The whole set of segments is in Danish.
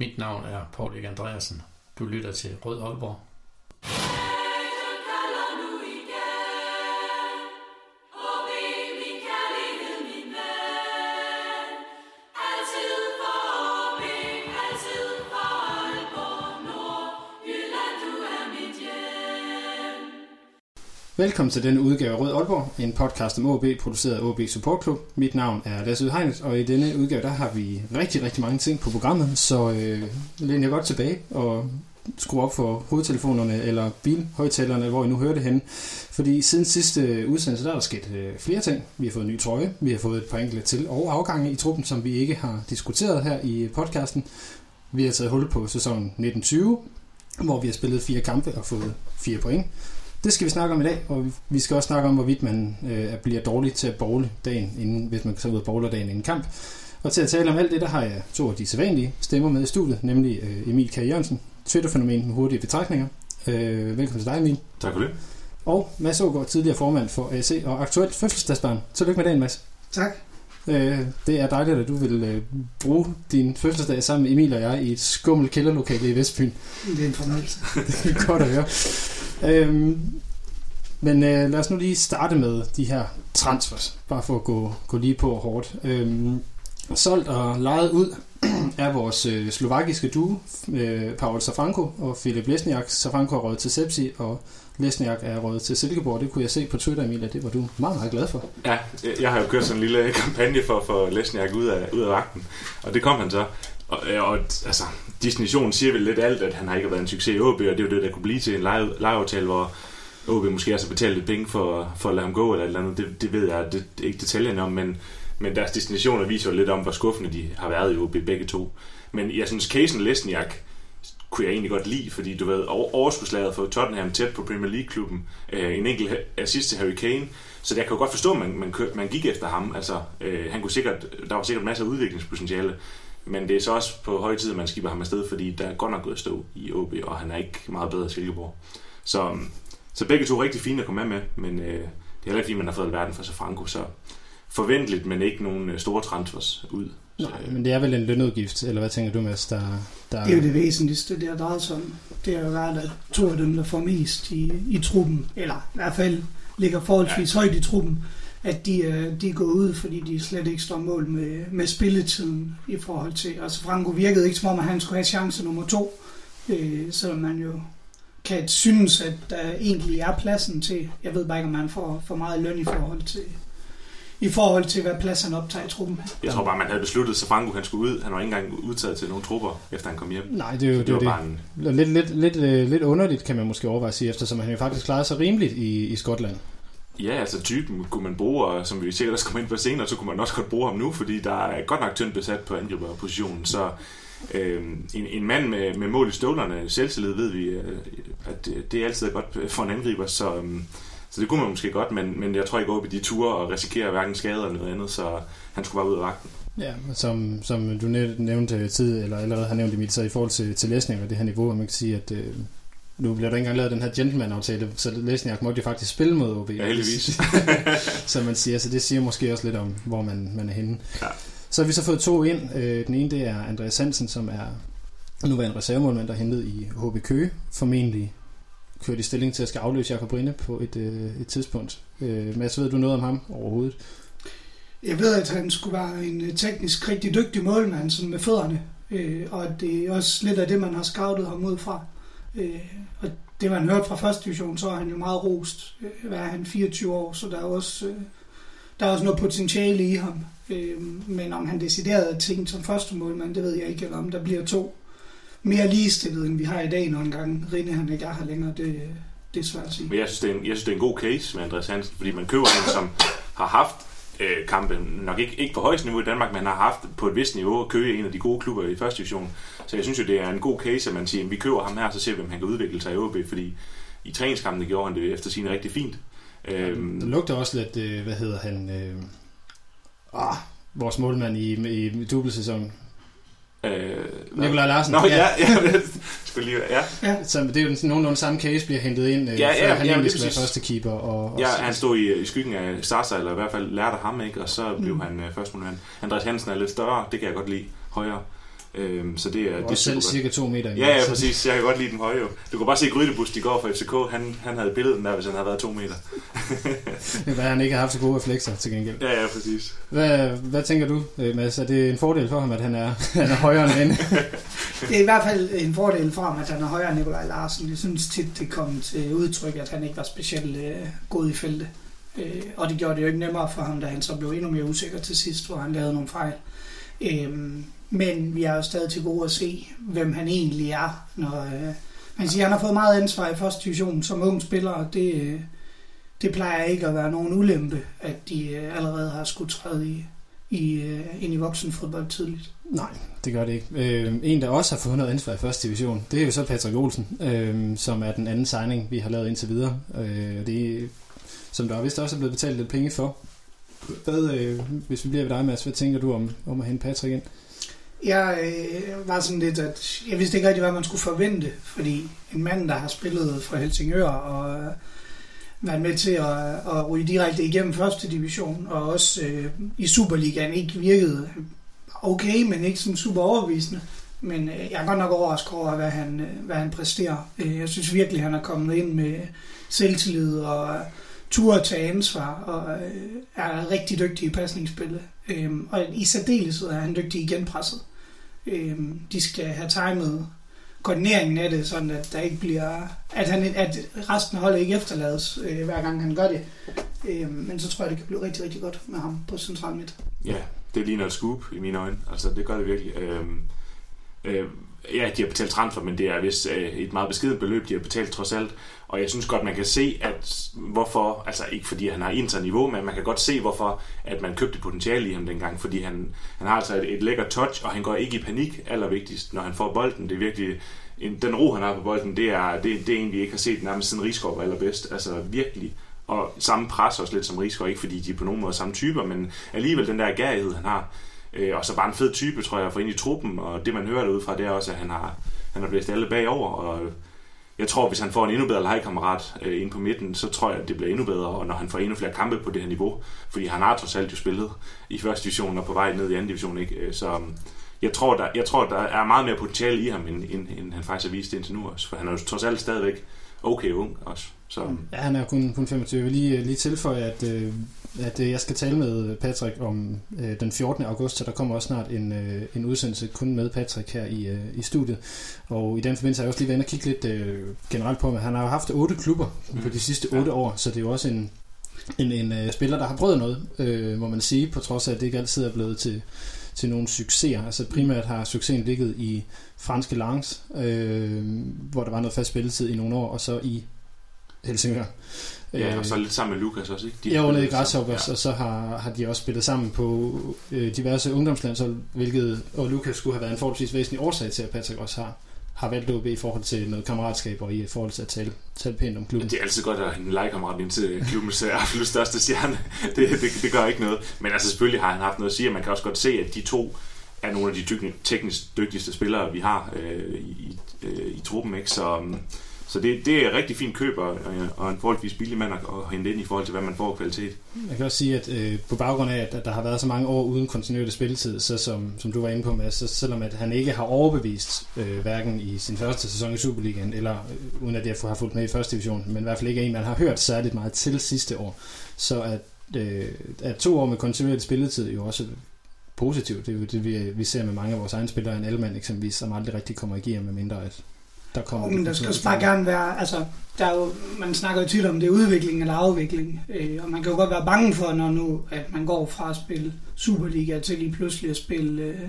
Mit navn er Paul Erik Andreasen. Du lytter til Rød Aalborg. Velkommen til denne udgave af Rød Aalborg, en podcast om OB, produceret af OB Support Club. Mit navn er Lasse Udhegnet, og i denne udgave der har vi rigtig, rigtig mange ting på programmet, så øh, læn jer godt tilbage og skru op for hovedtelefonerne eller bilhøjtalerne, hvor I nu hører det henne. Fordi siden sidste udsendelse, der er der sket øh, flere ting. Vi har fået en ny trøje, vi har fået et par enkelte til og afgange i truppen, som vi ikke har diskuteret her i podcasten. Vi har taget hul på sæsonen 1920, hvor vi har spillet fire kampe og fået fire point. Det skal vi snakke om i dag, og vi skal også snakke om, hvorvidt man øh, bliver dårlig til at bowle dagen, inden, hvis man tager ud og bowler dagen inden kamp. Og til at tale om alt det, der har jeg to af de sædvanlige stemmer med i studiet, nemlig øh, Emil K. Jørgensen, Twitter-fænomen med hurtige betragtninger. Øh, velkommen til dig, Emil. Tak for det. Og Mads Aagaard, tidligere formand for AC og aktuelt fødselsdagsbarn. Tillykke med dagen, Mads. Tak. Øh, det er dejligt, at du vil øh, bruge din fødselsdag sammen med Emil og jeg i et skummelt kælderlokale i Vestbyen. Det er en fornøjelse. det er godt at høre. Øhm, men øh, lad os nu lige starte med de her transfers, bare for at gå, gå lige på hårdt. Øhm, solgt og lejet ud er vores øh, slovakiske duo, øh, Paul Safranko og Filip Lesniak. Safranko er røget til Sepsi, og Lesniak er røget til Silkeborg. Det kunne jeg se på Twitter, Emilia. Det var du meget, meget glad for. Ja, jeg har jo kørt sådan en lille kampagne for at få Lesniak ud af, ud af vagten, og det kom han så. Og, og altså, destinationen siger vel lidt alt, at han har ikke været en succes i OB, og det er jo det, der kunne blive til en lejeaftale, hvor OB måske også har betalt lidt penge for, for at lade ham gå, eller et eller andet. Det, det ved jeg det, det er ikke detaljerne om, men, men deres destinationer viser jo lidt om, hvor skuffende de har været i OB begge to. Men jeg synes, casen Lesniak kunne jeg egentlig godt lide, fordi du ved, overskudslaget for Tottenham tæt på Premier League-klubben, øh, en enkelt assist til Harry Kane, så jeg kan jo godt forstå, at man, man, man gik efter ham. Altså, øh, han kunne sikkert, der var sikkert masser af udviklingspotentiale, men det er så også på høje tid, at man skipper ham afsted, fordi der er godt nok gået at stå i OB, og han er ikke meget bedre i Silkeborg. Så, så begge to er rigtig fine at komme med med, men øh, det er heller ikke fordi, man har fået verden for Franco, så forventeligt, men ikke nogen øh, store transfers ud. Nej, men det er vel en lønudgift, eller hvad tænker du, Mads? Der, der... Det er jo det væsentligste, det har drejet sig om. Det er jo været, at to af dem, der får mest i, i truppen, eller i hvert fald ligger forholdsvis ja. højt i truppen, at de, øh, de går ud, fordi de slet ikke står mål med, med spilletiden i forhold til... Altså Franco virkede ikke som om, at han skulle have chance nummer to, øh, selvom man jo kan synes, at der egentlig er pladsen til... Jeg ved bare ikke, om man får for meget løn i forhold til, i forhold til, hvad plads han optager i truppen. Jeg tror bare, man havde besluttet, at Franco han skulle ud. Han var ikke engang udtaget til nogle trupper, efter han kom hjem. Nej, det er jo det. det, var det. Bare en... lidt, lidt, lidt, øh, lidt underligt, kan man måske overveje at sige, eftersom han jo faktisk klarede sig rimeligt i, i Skotland. Ja, altså typen kunne man bruge, og som vi sikkert også kommer ind på senere, så kunne man også godt bruge ham nu, fordi der er godt nok tyndt besat på angriberpositionen. Så øh, en, en mand med, med mål i støvlerne, selvtillid ved vi, øh, at det er altid godt for en angriber, så, øh, så det kunne man måske godt, men, men jeg tror ikke, på de ture og risikere hverken skade eller noget andet, så han skulle bare ud af vagten. Ja, som, som du nævnte tid, eller allerede har nævnt mit så i forhold til, til læsning og det her niveau, man kan sige, at øh, nu bliver der ikke engang lavet den her gentleman-aftale, så Lesniak måtte jo faktisk spille mod OB. Ja, heldigvis. så man siger, så det siger måske også lidt om, hvor man, man er henne. Ja. Så har vi så fået to ind. Øh, den ene det er Andreas Hansen, som er nuværende reservemålmand, der er hentet i HB Køge. Formentlig kørt i stilling til at skal afløse Jakob Rinde på et, øh, et tidspunkt. Øh, Mads, ved du noget om ham overhovedet? Jeg ved, at han skulle være en teknisk rigtig dygtig målmand sådan med fødderne, øh, og det er også lidt af det, man har scoutet ham ud fra. Øh, og det man hørte fra første division, så er han jo meget rost. Øh, hvad er han, 24 år, så der er også, øh, der er også noget potentiale i ham. Øh, men om han deciderede ting som første målmand, det ved jeg ikke, eller om der bliver to mere ligestillet, end vi har i dag, når en gang Rine han ikke er her længere, det, det er svært at sige. Men jeg synes, det er en, jeg synes, det er en god case med Andreas Hansen, fordi man køber en, som har haft øh, kampe, nok ikke, ikke på højeste niveau i Danmark, men har haft på et vist niveau at køge en af de gode klubber i første division. Så jeg synes jo, det er en god case, at man siger, at vi køber ham her, så ser vi, om han kan udvikle sig i OB, fordi i træningskampene gjorde han det efter sin rigtig fint. Øhm, det lugter også lidt, øh, hvad hedder han, øh, ah, vores målmand i, i dubbelsæsonen. Øh, Nikolaj Larsen. Nå, ja, ja, ja, lige, ja. ja. Så det er jo nogenlunde samme case, bliver hentet ind, øh, ja, ja, han ja, egentlig skal være første keeper. Og, og ja, han stod i, i skyggen af Sarsa, eller i hvert fald lærte ham, ikke? og så blev mm. han uh, første målmand. Andreas Hansen er lidt større, det kan jeg godt lide, højere. Øhm, så det er, det er selv cirka to meter. Ja, ja, præcis. Jeg kan godt lide den høje jo. Du kan bare se Grydebust i går fra FCK. Han, han havde billedet den der, hvis han havde været to meter. Det hvad han ikke har haft så gode reflekser til gengæld. Ja, ja, præcis. Hvad, hvad tænker du, øh, Mads? Er det en fordel for ham, at han er, han er højere end hende? Det er i hvert fald en fordel for ham, at han er højere end Nikolaj Larsen. Jeg synes tit, det kom til udtryk, at han ikke var specielt øh, god i feltet. Øh, og det gjorde det jo ikke nemmere for ham, da han så blev endnu mere usikker til sidst, hvor han lavede nogle fejl. Øh, men vi er jo stadig til gode at se, hvem han egentlig er. Når, øh, man siger, han har fået meget ansvar i første division som ung spiller, og det, øh, det plejer ikke at være nogen ulempe, at de øh, allerede har skulle træde i, i, øh, ind i voksenfodbold tidligt. Nej, det gør det ikke. Øh, en, der også har fået noget ansvar i første division, det er jo så Patrick Olsen, øh, som er den anden signing, vi har lavet indtil videre. Øh, det som der vist også er blevet betalt lidt penge for. Hvad, øh, hvis vi bliver ved dig, Mads, hvad tænker du om, om at hente Patrick ind? Jeg øh, var sådan lidt, at jeg vidste ikke rigtig, hvad man skulle forvente, fordi en mand, der har spillet for Helsingør og øh, været med til at, at ryge direkte igennem første division, og også øh, i Superligaen ikke virkede okay, men ikke sådan super overbevisende. Men øh, jeg er godt nok overrasket over, hvad han, øh, hvad han præsterer. Øh, jeg synes virkelig, han er kommet ind med selvtillid og øh, tur at tage ansvar, og øh, er rigtig dygtig i pasningsspillet. Øh, og i særdeleshed er han dygtig i genpresset. Øh, de skal have timet koordineringen af det, sådan at der ikke bliver, at, han, at resten af holdet ikke efterlades, øh, hver gang han gør det. Øh, men så tror jeg, det kan blive rigtig, rigtig godt med ham på central midt. Ja, det ligner et scoop i mine øjne. Altså, det gør det virkelig. Øh, øh, ja, de har betalt transfer, men det er vist øh, et meget beskedet beløb, de har betalt trods alt. Og jeg synes godt, man kan se, at hvorfor, altså ikke fordi han har interniveau, men man kan godt se, hvorfor at man købte potentiale i ham dengang. Fordi han, han har altså et, et lækkert touch, og han går ikke i panik allervigtigst, når han får bolden. Det er virkelig, en, den ro, han har på bolden, det er, det, det er egentlig ikke har set nærmest siden Rigskov var allerbedst. Altså virkelig og samme pres også lidt som Rigsgaard, ikke fordi de er på nogen måde samme typer, men alligevel den der gærighed, han har. Øh, og så bare en fed type, tror jeg, for ind i truppen, og det man hører derudfra, det er også, at han har, han har blæst alle bagover, og jeg tror, hvis han får en endnu bedre legekammerat øh, ind på midten, så tror jeg, at det bliver endnu bedre, og når han får endnu flere kampe på det her niveau, fordi han har trods alt jo spillet i første division og på vej ned i anden division, ikke? Øh, så øhm, jeg tror, der, jeg tror, der er meget mere potentiale i ham, end, end, end han faktisk har vist indtil nu også, for han er jo trods alt stadigvæk okay ung også. Så. Ja, han er kun, kun 25. Jeg vil lige, lige tilføje, at, øh, at øh, jeg skal tale med Patrick om øh, den 14. august, så der kommer også snart en, øh, en udsendelse kun med Patrick her i, øh, i studiet. Og i den forbindelse har jeg også lige været inde og kigge lidt øh, generelt på, at han har jo haft otte klubber mm. på de sidste otte ja. år, så det er jo også en, en, en øh, spiller, der har prøvet noget, øh, må man sige, på trods af, at det ikke altid er blevet til, til nogle succeser. Altså primært har succesen ligget i franske Langs, øh, hvor der var noget fast spilletid i nogle år, og så i Helsingør. Ja, og så lidt sammen med Lukas også, ikke? De ja, nede i Grasshoppers, ja. og så har, har de også spillet sammen på øh, diverse ungdomslandshold, hvilket, og Lukas skulle have været en forholdsvis væsentlig årsag til, at Patrick også har, har valgt OB i forhold til noget kammeratskab og i forhold til at tale, tale pænt om klubben. Det er altid godt at have en legekammerat ind til klubbens absolut største stjerne. Det, det, det, gør ikke noget. Men altså selvfølgelig har han haft noget at sige, og man kan også godt se, at de to er nogle af de teknisk dygtigste spillere, vi har øh, i, øh, i truppen. Ikke? Så, um, så det, det er rigtig fint køb og, og en forholdsvis billig mand at, at hente ind i forhold til, hvad man får kvalitet. Jeg kan også sige, at øh, på baggrund af, at, at der har været så mange år uden kontinuerlig spilletid, så som, som du var inde på med, så selvom at han ikke har overbevist øh, hverken i sin første sæson i Superligaen, eller øh, uden at jeg har fulgt med i første division, men i hvert fald ikke en, man har hørt særligt meget til sidste år, så at, øh, at to år med kontinuerlig spilletid jo også positivt. Det er jo det, vi, vi ser med mange af vores egne spillere, en Elman eksempelvis, som aldrig rigtig kommer i gear, med mindre at der kommer... Men der skal bare gerne være, altså, der er jo, man snakker jo tit om, det er udvikling eller afvikling, øh, og man kan jo godt være bange for, når nu, at man går fra at spille Superliga til lige pludselig at spille øh,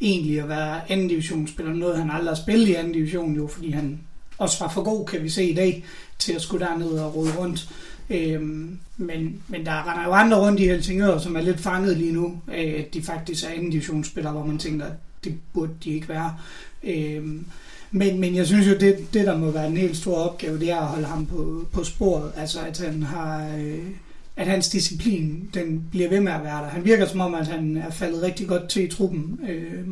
egentlig at være anden divisionsspiller, noget han aldrig har spillet i anden division jo, fordi han også var for god, kan vi se i dag, til at skulle derned og rode rundt. Øhm, men, men der render jo andre rundt i Helsingør, som er lidt fanget lige nu, at de faktisk er anden divisionsspillere, hvor man tænker, at det burde de ikke være. Øhm, men, men jeg synes jo, det, det der må være en helt stor opgave, det er at holde ham på, på sporet. Altså at han har... Øh, at hans disciplin, den bliver ved med at være der. Han virker som om, at han er faldet rigtig godt til i truppen. Øh,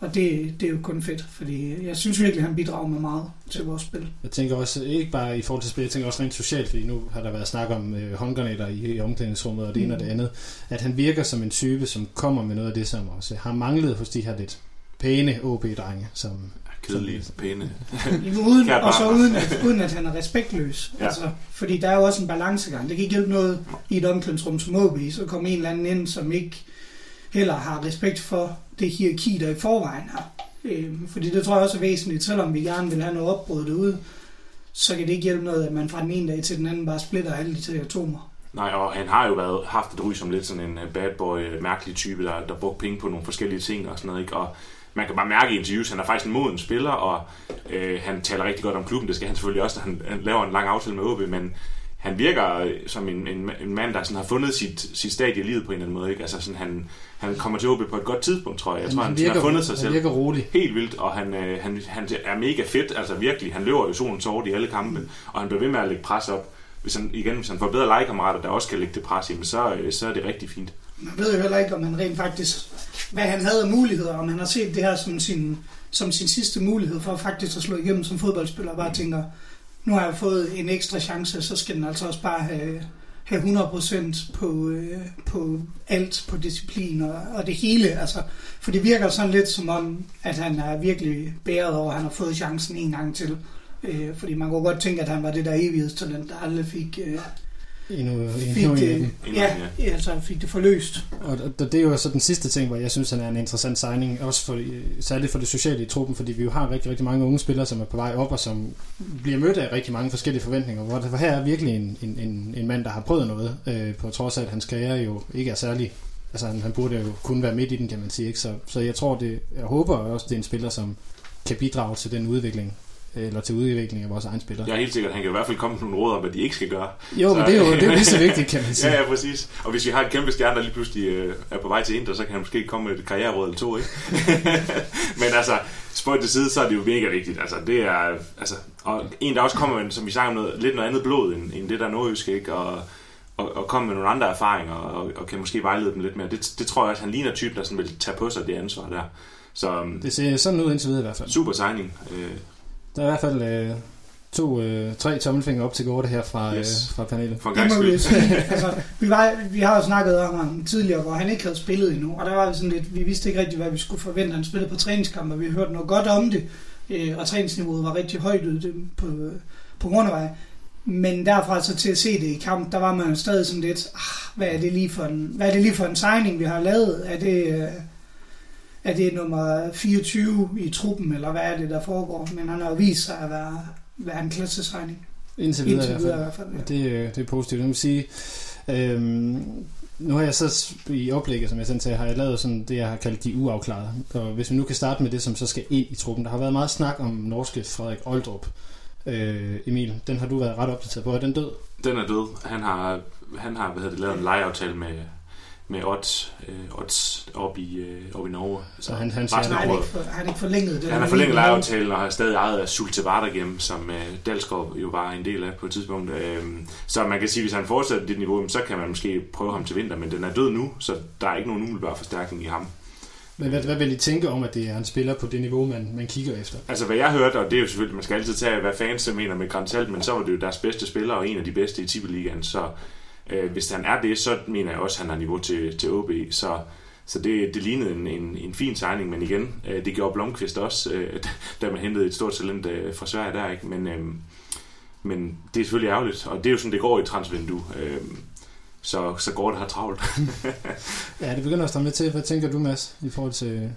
og det, det er jo kun fedt, fordi jeg synes virkelig, at han bidrager med meget til vores spil. Jeg tænker også, ikke bare i forhold til spil, jeg tænker også rent socialt, fordi nu har der været snak om øh, håndgranater i, i omklædningsrummet og det mm. ene og det andet, at han virker som en type, som kommer med noget af det, som også har manglet hos de her lidt pæne OB-drenge, som... Kedelige, pæne. Jamen, uden, og så uden at, uden at han er respektløs. Ja. Altså, fordi der er jo også en balancegang. Det kan ikke hjælpe noget i et omklædningsrum som OB, så kommer en eller anden ind, som ikke heller har respekt for det hierarki, der i forvejen har. Øhm, fordi det tror jeg også er væsentligt, selvom vi gerne vil have noget opbrud derude, så kan det ikke hjælpe noget, at man fra den ene dag til den anden bare splitter alle de tre atomer. Nej, og han har jo været, haft et ry som lidt sådan en øh, bad boy, øh, mærkelig type, der, der brugte penge på nogle forskellige ting og sådan noget, ikke? Og man kan bare mærke i interviews, han er faktisk en moden spiller, og øh, han taler rigtig godt om klubben. Det skal han selvfølgelig også, når han, han laver en lang aftale med OB, men han virker øh, som en, en, en mand, der sådan har fundet sit, sit stadie i livet på en eller anden måde. Ikke? Altså sådan, han, han kommer til OB på et godt tidspunkt, tror jeg. Jeg tror, han, han, han har fundet sig han selv virker rolig. helt vildt, og han, øh, han, han er mega fedt, altså virkelig. Han løber jo solen sort i alle kampe, og han bliver ved med at lægge pres op. Hvis han, igen, hvis han får bedre legekammerater, der også kan lægge det pres i, så, øh, så er det rigtig fint. Man ved jo heller ikke, om han rent faktisk, hvad han havde af muligheder, om han har set det her som sin, som sin sidste mulighed for faktisk at slå igennem som fodboldspiller, og bare tænker, nu har jeg fået en ekstra chance, så skal den altså også bare have, have 100% på, øh, på alt, på disciplin og, og det hele. Altså, for det virker sådan lidt som om, at han er virkelig bæret over, at han har fået chancen en gang til. Øh, fordi man kunne godt tænke, at han var det der evighedstalent, der aldrig fik, øh, Endnu, fik, endnu en af det, dem. ja, altså fik det forløst. Og det, det er jo så den sidste ting, hvor jeg synes, han er en interessant signing, også for, særligt for det sociale i truppen, fordi vi jo har rigtig, rigtig mange unge spillere, som er på vej op, og som bliver mødt af rigtig mange forskellige forventninger, hvor det her er virkelig en, en, en, en mand, der har prøvet noget, øh, på trods af, at hans karriere jo ikke er særlig, altså han, han burde jo kun være midt i den, kan man sige, ikke? Så, så jeg tror, det, jeg håber også, det er en spiller, som kan bidrage til den udvikling, eller til udvikling af vores egen spillere. Jeg er helt sikker, at han kan i hvert fald komme med nogle råd om, hvad de ikke skal gøre. Jo, Så- men det er jo det er lige så vigtigt, kan man sige. Ja, ja, præcis. Og hvis vi har et kæmpe stjerne, der lige pludselig øh, er på vej til Inter, så kan han måske komme med et karriereråd eller to, ikke? Men altså, spøjt til side, så er det jo mega vigtigt. Altså, det er, altså, og en, der også kommer med, som vi snakker om, noget, lidt noget andet blod, end, end det der nordjyske, ikke? Og, og, og komme med nogle andre erfaringer, og, og kan måske vejlede dem lidt mere. Det, det tror jeg også, han ligner typen, der sådan vil tage på sig det ansvar der. Så um, Det ser sådan ud indtil videre i hvert fald. super signing. Øh, Der er i hvert fald øh, to, øh, tre tommelfingre op til Gorte her fra, Yes. yes. øh, fra panelet. for gang. Altså, vi, var, vi har jo snakket om ham tidligere, hvor han ikke havde spillet endnu, og der var vi sådan lidt, vi vidste ikke rigtigt, hvad vi skulle forvente. Han spillede på træningskampe, og vi hørte noget godt om det, øh, og træningsniveauet var rigtig højt ud det- på, på Grundevej. Men derfra så til at se det i kamp, der var man jo stadig sådan lidt, ah, hvad er det lige for en, hvad er det lige for en signing, vi har lavet? Er det, øh, er det nummer 24 i truppen, eller hvad er det, der foregår? Men han har jo vist sig at være, være en klasse signing. Indtil videre, Indtil i hvert videre fald. i hvert fald. Og det, øh, det er positivt. Jeg vil sige, øhm, nu har jeg så i oplægget, som jeg sendte til, har jeg lavet sådan det, jeg har kaldt de uafklarede. Og hvis vi nu kan starte med det, som så skal ind i truppen. Der har været meget snak om norske Frederik Oldrup. Øh, Emil, den har du været ret opdateret på. Er den død? Den er død. Han har, han har hvad hedder det, lavet en lejeaftale med, med Odds, øh, Odds op, i, øh, op i Norge. Så han, han resten siger, Har han året. ikke, for, har han ikke forlænget det? Han har forlænget lejeaftalen og har stadig ejet af Sulte Vardergem, som øh, Dalsgaard jo var en del af på et tidspunkt. Øhm, så man kan sige, at hvis han fortsætter det niveau, så kan man måske prøve ham til vinter, men den er død nu, så der er ikke nogen umiddelbar forstærkning i ham. men hvad, hvad vil I tænke om, at det er en spiller på det niveau, man, man kigger efter? Altså hvad jeg hørte, og det er jo selvfølgelig, man skal altid tage, hvad fans mener med Grand Salt, men så var det jo deres bedste spiller og en af de bedste i Tippeligaen, så øh, hvis han er det, så mener jeg også, at han har niveau til, til OB, så så det, det lignede en, en, en fin tegning, men igen, øh, det gjorde Blomqvist også, øh, da man hentede et stort talent øh, fra Sverige der, ikke? Men, øh, men det er selvfølgelig ærgerligt, og det er jo sådan, det går i transvindue. Øh, så, så går det her travlt. Ja, det begynder at stå med til. Hvad tænker du, Mads, i forhold til...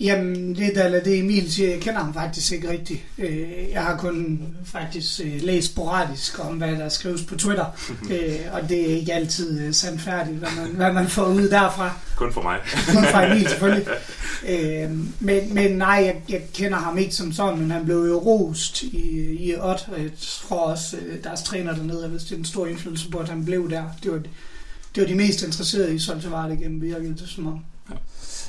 Jamen, er da det Emil siger, jeg kender ham faktisk ikke rigtigt. Øh, Jeg har kun faktisk øh, læst sporadisk om, hvad der skrives på Twitter, Øh, og det er ikke altid sandfærdigt, hvad man, hvad man får ud derfra. Kun for mig. Kun fra Emil selvfølgelig. Men, men nej, jeg, jeg kender ham ikke som sådan, men han blev jo rost i, i Odd, og jeg tror også, deres træner dernede, hvis det er en stor indflydelse på, at han blev der. Det var, det var de mest interesserede i Soltevare gennem virkelig det som om.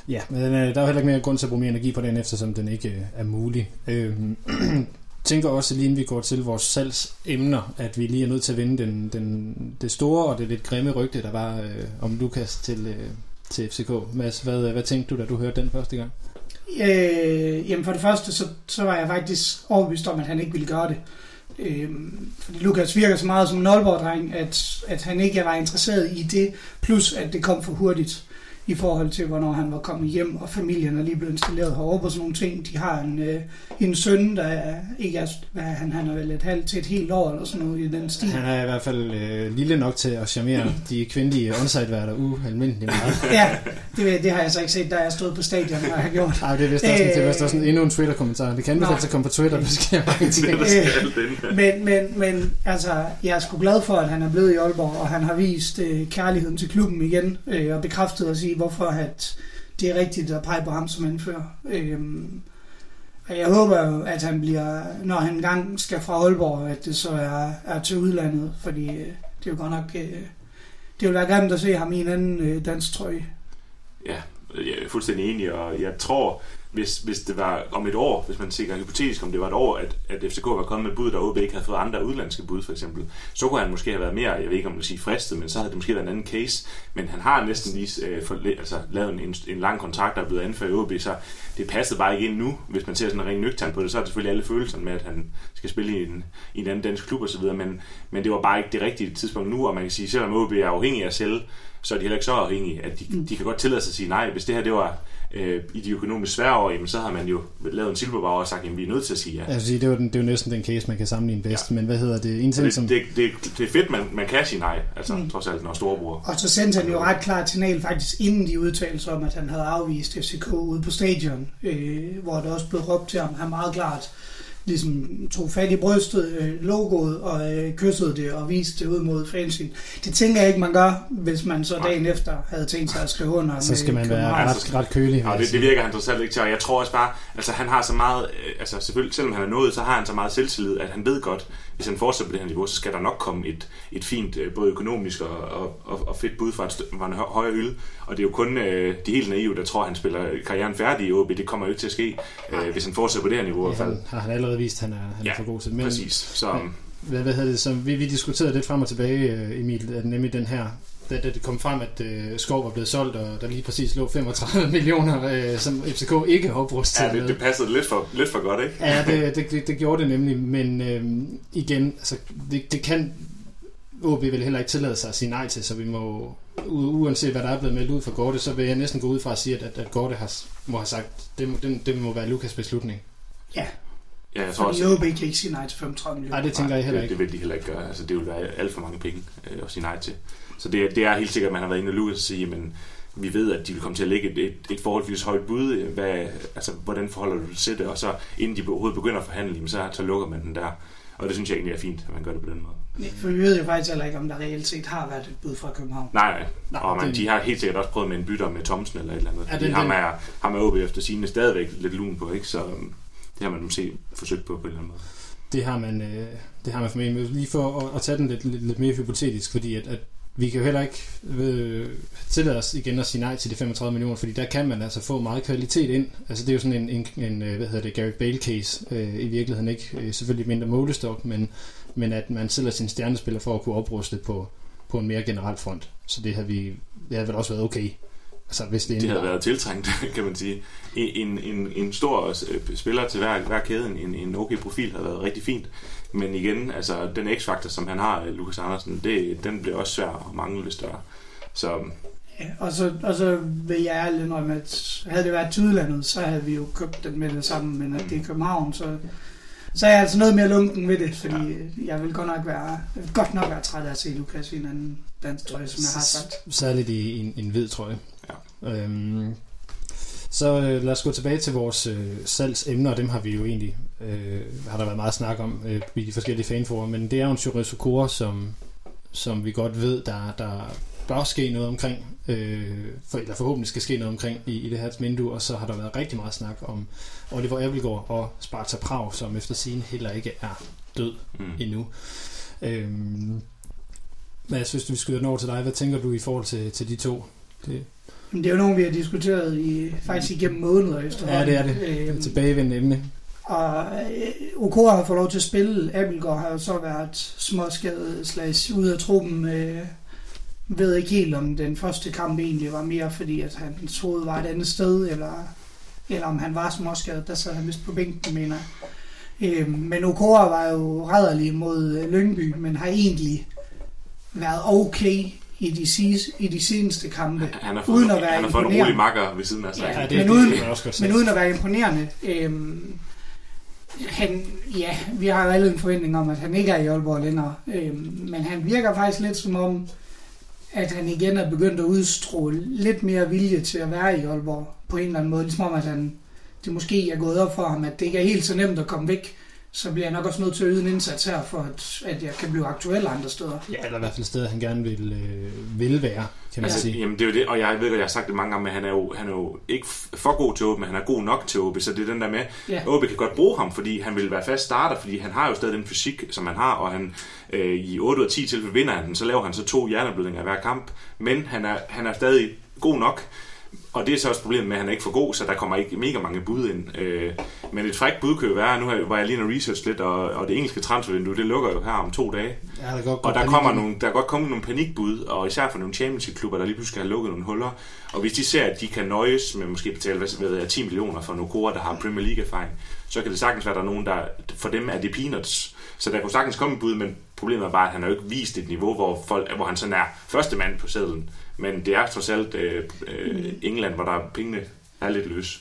Ja, men øh, der er jo heller ikke mere grund til at bruge mere energi på den, eftersom den ikke øh, er mulig. Øh, tænker også, lige inden vi går til vores salgsemner, at vi lige er nødt til at vinde den, den, det store og det lidt grimme rygte, der var øh, om Lukas til, øh, til FCK. Mads, hvad, øh, hvad tænkte du, da du hørte den første gang? Øh, jamen for det første, så, så var jeg faktisk overbevist om, at han ikke ville gøre det. Øh, fordi Lukas virker så meget som en Aalborg-dreng, at, at han ikke var interesseret i det, plus at det kom for hurtigt i forhold til, hvornår han var kommet hjem, og familien er lige blevet installeret herovre på sådan nogle ting. De har en, øh, en søn, der er, ikke er, hvad er han, han er vel et halvt til et helt år, eller sådan noget i den stil. Han er i hvert fald øh, lille nok til at charmere de kvindelige onsite-værter ualmindeligt meget. ja, det, det har jeg så ikke set, da jeg stod på stadion, og jeg har gjort. Ej, det er vist også, det er vist også en, endnu en Twitter-kommentar. Det kan Nå. altså komme på Twitter, der sker mange ting. Det, der skal den. Men, men, men altså, jeg er sgu glad for, at han er blevet i Aalborg, og han har vist øh, kærligheden til klubben igen, øh, og bekræftet at hvorfor at det er rigtigt at pege på ham som anfører. Øhm, og jeg håber jo, at han bliver, når han engang skal fra Aalborg, at det så er, er til udlandet, fordi øh, det er jo godt nok... Øh, det vil være grimt at se ham i en anden øh, dansk trøje. Ja, jeg er fuldstændig enig, og jeg tror, hvis, hvis det var om et år, hvis man tænker hypotetisk, om det var et år, at, at FCK var kommet med bud, der OB ikke havde fået andre udlandske bud, for eksempel, så kunne han måske have været mere, jeg ved ikke om man sige fristet, men så havde det måske været en anden case. Men han har næsten lige øh, for, altså, lavet en, en lang kontrakt, der er blevet anført i OB, så det passede bare ikke ind nu. Hvis man ser sådan rent nøgtern på det, så er det selvfølgelig alle følelserne med, at han skal spille i en, i en anden dansk klub osv., men, men det var bare ikke det rigtige tidspunkt nu, og man kan sige, selvom OB er afhængig af at sælge, så er de heller ikke så afhængige, at de, de kan godt tillade sig at sige nej. Hvis det her det var øh, i de økonomisk svære år, jamen, så har man jo lavet en silberbag og sagt, at vi er nødt til at sige ja. Altså, det er, jo, den, det er jo næsten den case, man kan sammenligne bedst, ja. men hvad hedder det? En ting, det, som... det, det, det er fedt, man, man kan sige nej, altså Mm. mm. trods alt, når storebror. Og så sendte han jo ret klart signal faktisk inden de udtalelser om, at han havde afvist FCK ude på stadion, øh, hvor der også blev råbt til ham. Han meget klart ligesom tog fat i brystet, øh, logoet og øh, kyssede det og viste det ud mod fansen. Det tænker jeg ikke, man gør, hvis man så dagen efter havde tænkt sig at skrive under. Så skal man være ret, ret kølig. Ja, jeg det, det virker han trods alt ikke til, og jeg tror også bare, altså han har så meget, øh, altså selvfølgelig, selvom han er nået, så har han så meget selvtillid, at han ved godt, hvis han fortsætter på det her niveau, så skal der nok komme et, et fint, øh, både økonomisk og, og, og, og fedt bud fra, stø- fra en hø- højere hylde. Og det er jo kun øh, de helt naive, der tror, at han spiller karrieren færdig i OB. Det kommer jo ikke til at ske, øh, hvis han fortsætter på det her niveau i Ja, hvert fald. han, har han allerede vist, at han er, han er Ja, for god til. Men Præcis. Så Ja. hvad, hvad hedder det, som vi, vi diskuterede lidt frem og tilbage, øh, Emil, nemlig den her, da, da det kom frem, at øh, Skov var blevet solgt, og der lige præcis lå 35 millioner, øh, som FCK ikke har oprustet ja, det, det passede lidt for, lidt for godt, ikke? Ja, det, det, det, det gjorde det nemlig, men øh, igen, altså, det, det kan OB vel heller ikke tillade sig at sige nej til, så vi må, u- uanset hvad der er blevet meldt ud fra Gorte, så vil jeg næsten gå ud fra at sige, at, at, Gorte har, må have sagt, det må, det, det må være Lukas beslutning. Ja, Ja, jeg tror fordi også, OB kan ikke sige nej til 35 millioner. Nej, det tænker jeg heller det, ikke. det vil de heller ikke gøre. Altså, det vil være alt for mange penge øh, at sige nej til. Så det, er- det er helt sikkert, at man har været inde og Lukas og sige, men vi ved, at de vil komme til at lægge et, et, et forholdsvis højt bud. Hvad, altså, hvordan forholder du dig til det? Og så inden de overhovedet begynder at forhandle, så, så lukker man den der. Og det synes jeg egentlig er fint, at man gør det på den måde. Nej, For vi ved jo faktisk heller ikke, om der reelt set har været et bud fra København. Nej, nej. Nej, Og man, det- de har helt sikkert også prøvet med en bytter med Thomsen eller et eller andet. Ja, det- ham, det- er, ham er OB efter sine stadigvæk lidt lun på, ikke? Så øhm, det har man måske forsøgt på på en eller anden måde. Det har man, øh, det har man formentlig. Men Lige for at, at tage den lidt, lidt, lidt mere hypotetisk, fordi at, at vi kan jo heller ikke øh, tillade os igen at sige nej til de 35 millioner, fordi der kan man altså få meget kvalitet ind. Altså det er jo sådan en, en, en øh, hvad hedder det, Gary Bale case øh, i virkeligheden ikke. Øh, selvfølgelig mindre målestok, men, men at man sælger sin stjernespiller for at kunne opruste på, på en mere generel front. Så det har vi, det har vel også været okay. Altså hvis det, Det havde været tiltrængt, kan man sige. En, en, en stor øh, spiller til hver, hver kæde, en, en okay profil, havde været rigtig fint. Men igen, altså den x-faktor, som han har, øh, Lukas Andersen, det, den bliver også svær at mangle, hvis der er. Så Ja, og, så, og så vil jeg ærligt indrømme, at havde det været til udlandet, så havde vi jo købt den med det samme, men at det er København, så, så er jeg altså noget mere lunken ved det, fordi ja. jeg vil godt nok være, godt nok være træt af at se Lukas i en anden dansk trøje, som jeg har sagt. Særligt i en, en hvid trøje. Øhm, så øh, lad os gå tilbage til vores øh, salgsemner, og dem har vi jo egentlig, øh, har der været meget snak om øh, i de forskellige fanforer, men det er jo en Shurizo Kora, som, som vi godt ved, der, der bør ske noget omkring, øh, for, eller forhåbentlig skal ske noget omkring i, i det her vindue, og så har der været rigtig meget snak om Oliver Abelgaard og Sparta Prag, som efter sin heller ikke er død mm. endnu. Men jeg synes, vi skyder den over til dig. Hvad tænker du i forhold til, til de to? Det, Men det er jo nogen, vi har diskuteret i, faktisk igennem måneder efterhånden. Ja, det er det. Øhm, tilbagevendende emne. Og øh, OK har fået lov til at spille. Abelgaard har jo så været småskadet slags ud af truppen. Øh, ved ikke helt, om den første kamp egentlig var mere, fordi at hans hoved var et andet sted, eller, eller om han var småskadet. Der sad han vist på bænken, mener jeg. Øh, men OK var jo rædderlig mod Lyngby, men har egentlig været okay i de, sis, i de seneste kampe. Han har fået, Uden at være han har fået en imponerende. rolig makker ved siden af sig. Ja. Ja, det, det, men det, uden- man også. Men uden at være imponerende, øhm, han, ja, vi har jo alle en forventning om, at han ikke er i Aalborg længere. Øhm, men han virker faktisk lidt som om, at han igen er begyndt at udstråle lidt mere vilje til at være i Aalborg på en eller anden måde. Ligesom om, at han, det måske er gået op for ham, at det ikke er helt så nemt at komme væk. Så bliver jeg nok også nødt til at yde en indsats her, for at, at jeg kan blive aktuel andre steder. Ja, eller i hvert fald steder, han gerne vil, øh, vil være, kan man Altså, sige. jamen, det er jo det, og jeg ved godt, jeg har sagt det mange gange, men han er jo, han er jo ikke for god til OB, men han er god nok til OB, så det er den der med, Ja. OB kan godt bruge ham, fordi han vil være fast starter, fordi han har jo stadig den fysik, som han har, og han øh, i 8 ud af 10 tilfælde vinder han den, så laver han så to hjerneblødninger hver kamp, men han er, han er stadig god nok, og det er så også problemet med, at han er ikke for god, så der kommer ikke mega mange bud ind. Øh, men et frækt bud kan jo være, nu har- var jeg lige og research lidt, og, og det engelske transfervindue, det lukker jo her om to dage. Ja, der er godt, Og der kommer nogle, der er godt kommet nogle panikbud, og især for nogle championship-klubber, der lige pludselig har lukket nogle huller. Og hvis de ser, at de kan nøjes med måske betale hvad, hvad ved jeg, 10 millioner for nogle korer, der har Premier League-erfaring, så kan det sagtens være, at der er nogen, der for dem er det peanuts. Så der kunne sagtens komme et bud, men problemet er bare, at han har jo ikke vist et niveau, hvor, folk, hvor han sådan er første mand på sædlen. Men det er trods alt øh, øh, England, hvor der pengene er lidt løs.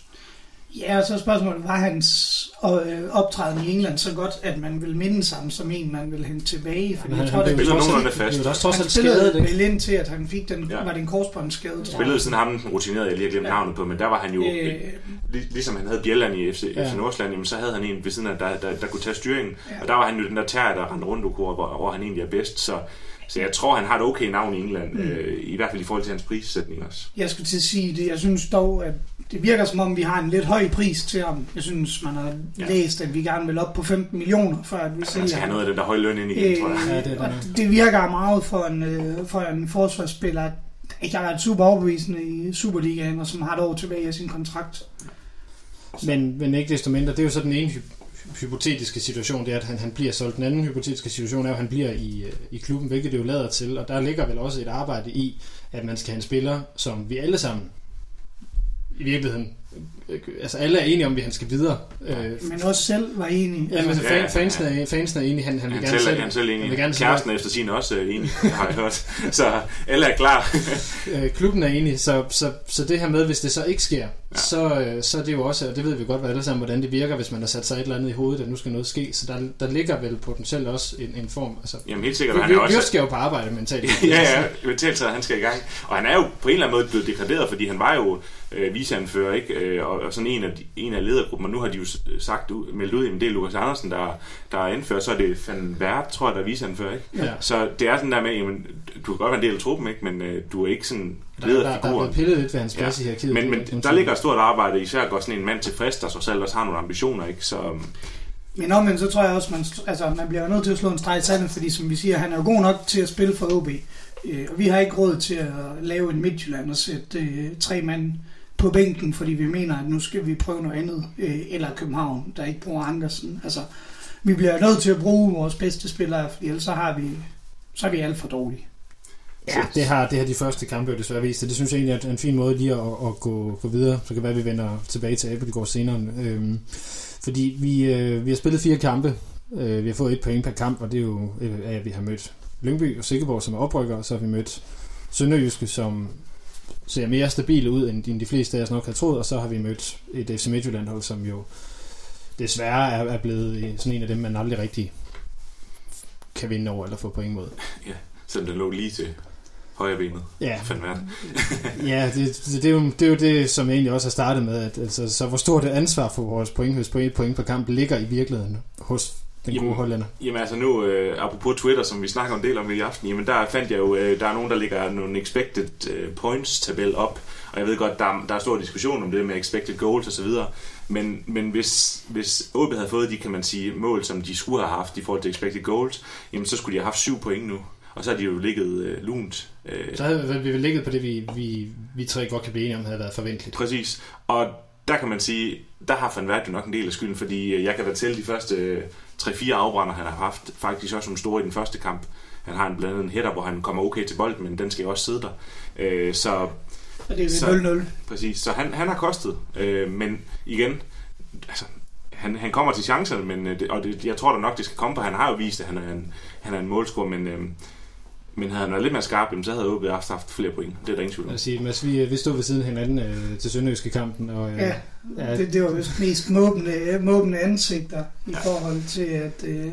Ja, og så er spørgsmålet, var hans øh, optræden i England så godt, at man vil minde ham som en, man vil hente tilbage? Fordi Men jeg tror, han det, blev spiller nogenlunde fast. blev da også trods han alt skadet, spillede ikke? vel ind til, at han fik den, Ja. ja. var det en korsbåndsskade, tror jeg. Spillede sådan ham, den rutinerede, jeg lige har glemt Ja. navnet på, men der var han jo, øh, lig, ligesom han havde Bjelland i FC, Ja. FC Nordsjælland, jamen, så havde han en ved siden af, der, der, der kunne tage styringen. Ja. Og der var han jo den der tær, der rendte rundt, hvor, hvor, hvor han egentlig er bedst. Så, så jeg tror, han har et okay navn i England, Mm. øh, i hvert fald i forhold til hans prissætning også. jeg skulle til at sige det. Jeg synes dog, at det virker som om, vi har en lidt høj pris til ham. Jeg synes, man har Ja. ja. læst, at vi gerne vil op på 15 millioner, før at vi Han sælger skal have noget af den der høje løn ind igen, tror jeg. Ja, Øh, det er og det. det virker meget for en, øh, for en forsvarsspiller, der ikke har været super overbevisende i Superligaen, og som har et år tilbage af sin kontrakt. Men, men ikke desto mindre, det er jo så den ene hypotetiske situation, det er, at han, han bliver solgt. Den anden hypotetiske situation er, at han bliver i, øh, i klubben, hvilket det jo lader til. Og der ligger vel også et arbejde i, at man skal have en spiller, som vi alle sammen i virkeligheden, altså alle er enige om, at han skal videre. Øh, Men også selv var enig. Ja, men Altså, fan, Ja, fansene, er, fansene er enige, han, han vil Han, gerne selv, selv, han selv han enig. vil gerne Kæresten er efter sin også øh, enig, har jeg hørt. Så alle er klar. øh, klubben er enig, så, så, så det her med, hvis det så ikke sker, Ja. så, så er det jo også, og det ved vi godt hvad alle sammen, hvordan det virker, hvis man har sat sig et eller andet i hovedet, at nu skal noget ske, så der, der ligger vel potentielt også en, en form, altså, Jamen helt sikkert, vi, han er vi også... skal jo på arbejde mentalt. ja, ja, mentalt så han skal i gang. Og han er jo på en eller anden måde blevet degraderet, fordi han var jo øh, viceanfører, ikke? Øh, og, og sådan en af, de, en af ledergruppen, og nu har de jo sagt, meldt ud, at det er Lukas Andersen, der, der er anfører, så er det Van Vært, tror jeg, der er viceanfører, ikke? Ja. Så det er sådan der med, jamen, du kan godt være en del af truppen, ikke? men øh, du er ikke sådan Der, der, der er blevet pillet lidt ved hans Ja. plads i hierarkiet. Men, men der tvivl. ligger et stort arbejde, især går sådan en mand tilfreds, der så selv også har nogle ambitioner, ikke? Så øhm, Men omvendt, så tror jeg også, man, altså, man bliver nødt til at slå en streg i sandet, fordi som vi siger, han er jo god nok til at spille for OB. Øh, Og vi har ikke råd til at lave en Midtjylland og sætte øh, tre mand på bænken, fordi vi mener, at nu skal vi prøve noget andet. Øh, eller København, der ikke bruger Andersen. Altså, vi bliver nødt til at bruge vores bedste spillere, fordi ellers så har vi, så er vi alt for dårlige. Ja. Det, har, det har de første kampe jo desværre vist, og det synes jeg egentlig er en fin måde lige at, at gå, gå videre. Så kan det være, at vi vender tilbage til Abelgaard senere. Øhm, fordi vi, øh, vi har spillet fire kampe. Øh, vi har fået et point per kamp, og det er jo, øh, at vi har mødt Lyngby og Sikkeborg, som er oprykker, og så har vi mødt Sønderjyske, som ser mere stabile ud, end end de fleste af os nok har troet, og så har vi mødt et FC Midtjylland-hold, som jo desværre er, er blevet i sådan en af dem, man aldrig rigtig kan vinde over eller få point mod. selvom den lå lige til højre benet. Ja. Ja, det, det, det, er jo, det er jo det, som jeg egentlig også har startet med. At, altså, så hvor stort et ansvar for vores pointhøst på et point per kamp ligger i virkeligheden hos den gode Jamen, hollænder. Jamen altså nu, øh, apropos Twitter, som vi snakker en del om i aften, jamen der fandt jeg jo, øh, der er nogen, der lægger nogle expected øh, points tabel op, og jeg ved godt, der, er- der er stor diskussion om det med expected goals osv., men, men hvis, hvis OB havde fået de, kan man sige, mål, som de skulle have haft i forhold til expected goals, jamen så skulle de have haft syv point nu, og så har de jo ligget øh, lunt. Øh, Så havde vi vel ligget på det, vi, vi, vi tre godt kan blive enige om, havde været forventeligt. Præcis. Og der kan man sige, der har Van Vært jo nok en del af skylden, fordi øh, jeg kan da tælle de første øh, 3-4 afbrænder, han har haft. Faktisk også nogle store i den første kamp. Han har en blandt andet en hætter, hvor han kommer okay til bolden, men den skal jo også sidde der. Øh, så Og det er Så- ved 0-0. præcis. Så han, han har kostet. Øh, men igen, altså, han, han kommer til chancerne, men, øh, og det, jeg tror da nok, det skal komme på. Han har jo vist, at han er en, han er en målscorer, men øh, Men havde han været lidt mere skarp, jamen, så havde OB haft, haft flere point. Det er der ingen tvivl om. Jeg sige, Mads, vi, vi stod ved siden af hinanden øh, til Sønderjyske kampen, og øh, Ja, ja, det, det var vist mest måbende, måbende ansigter i Ja. forhold til, at øh,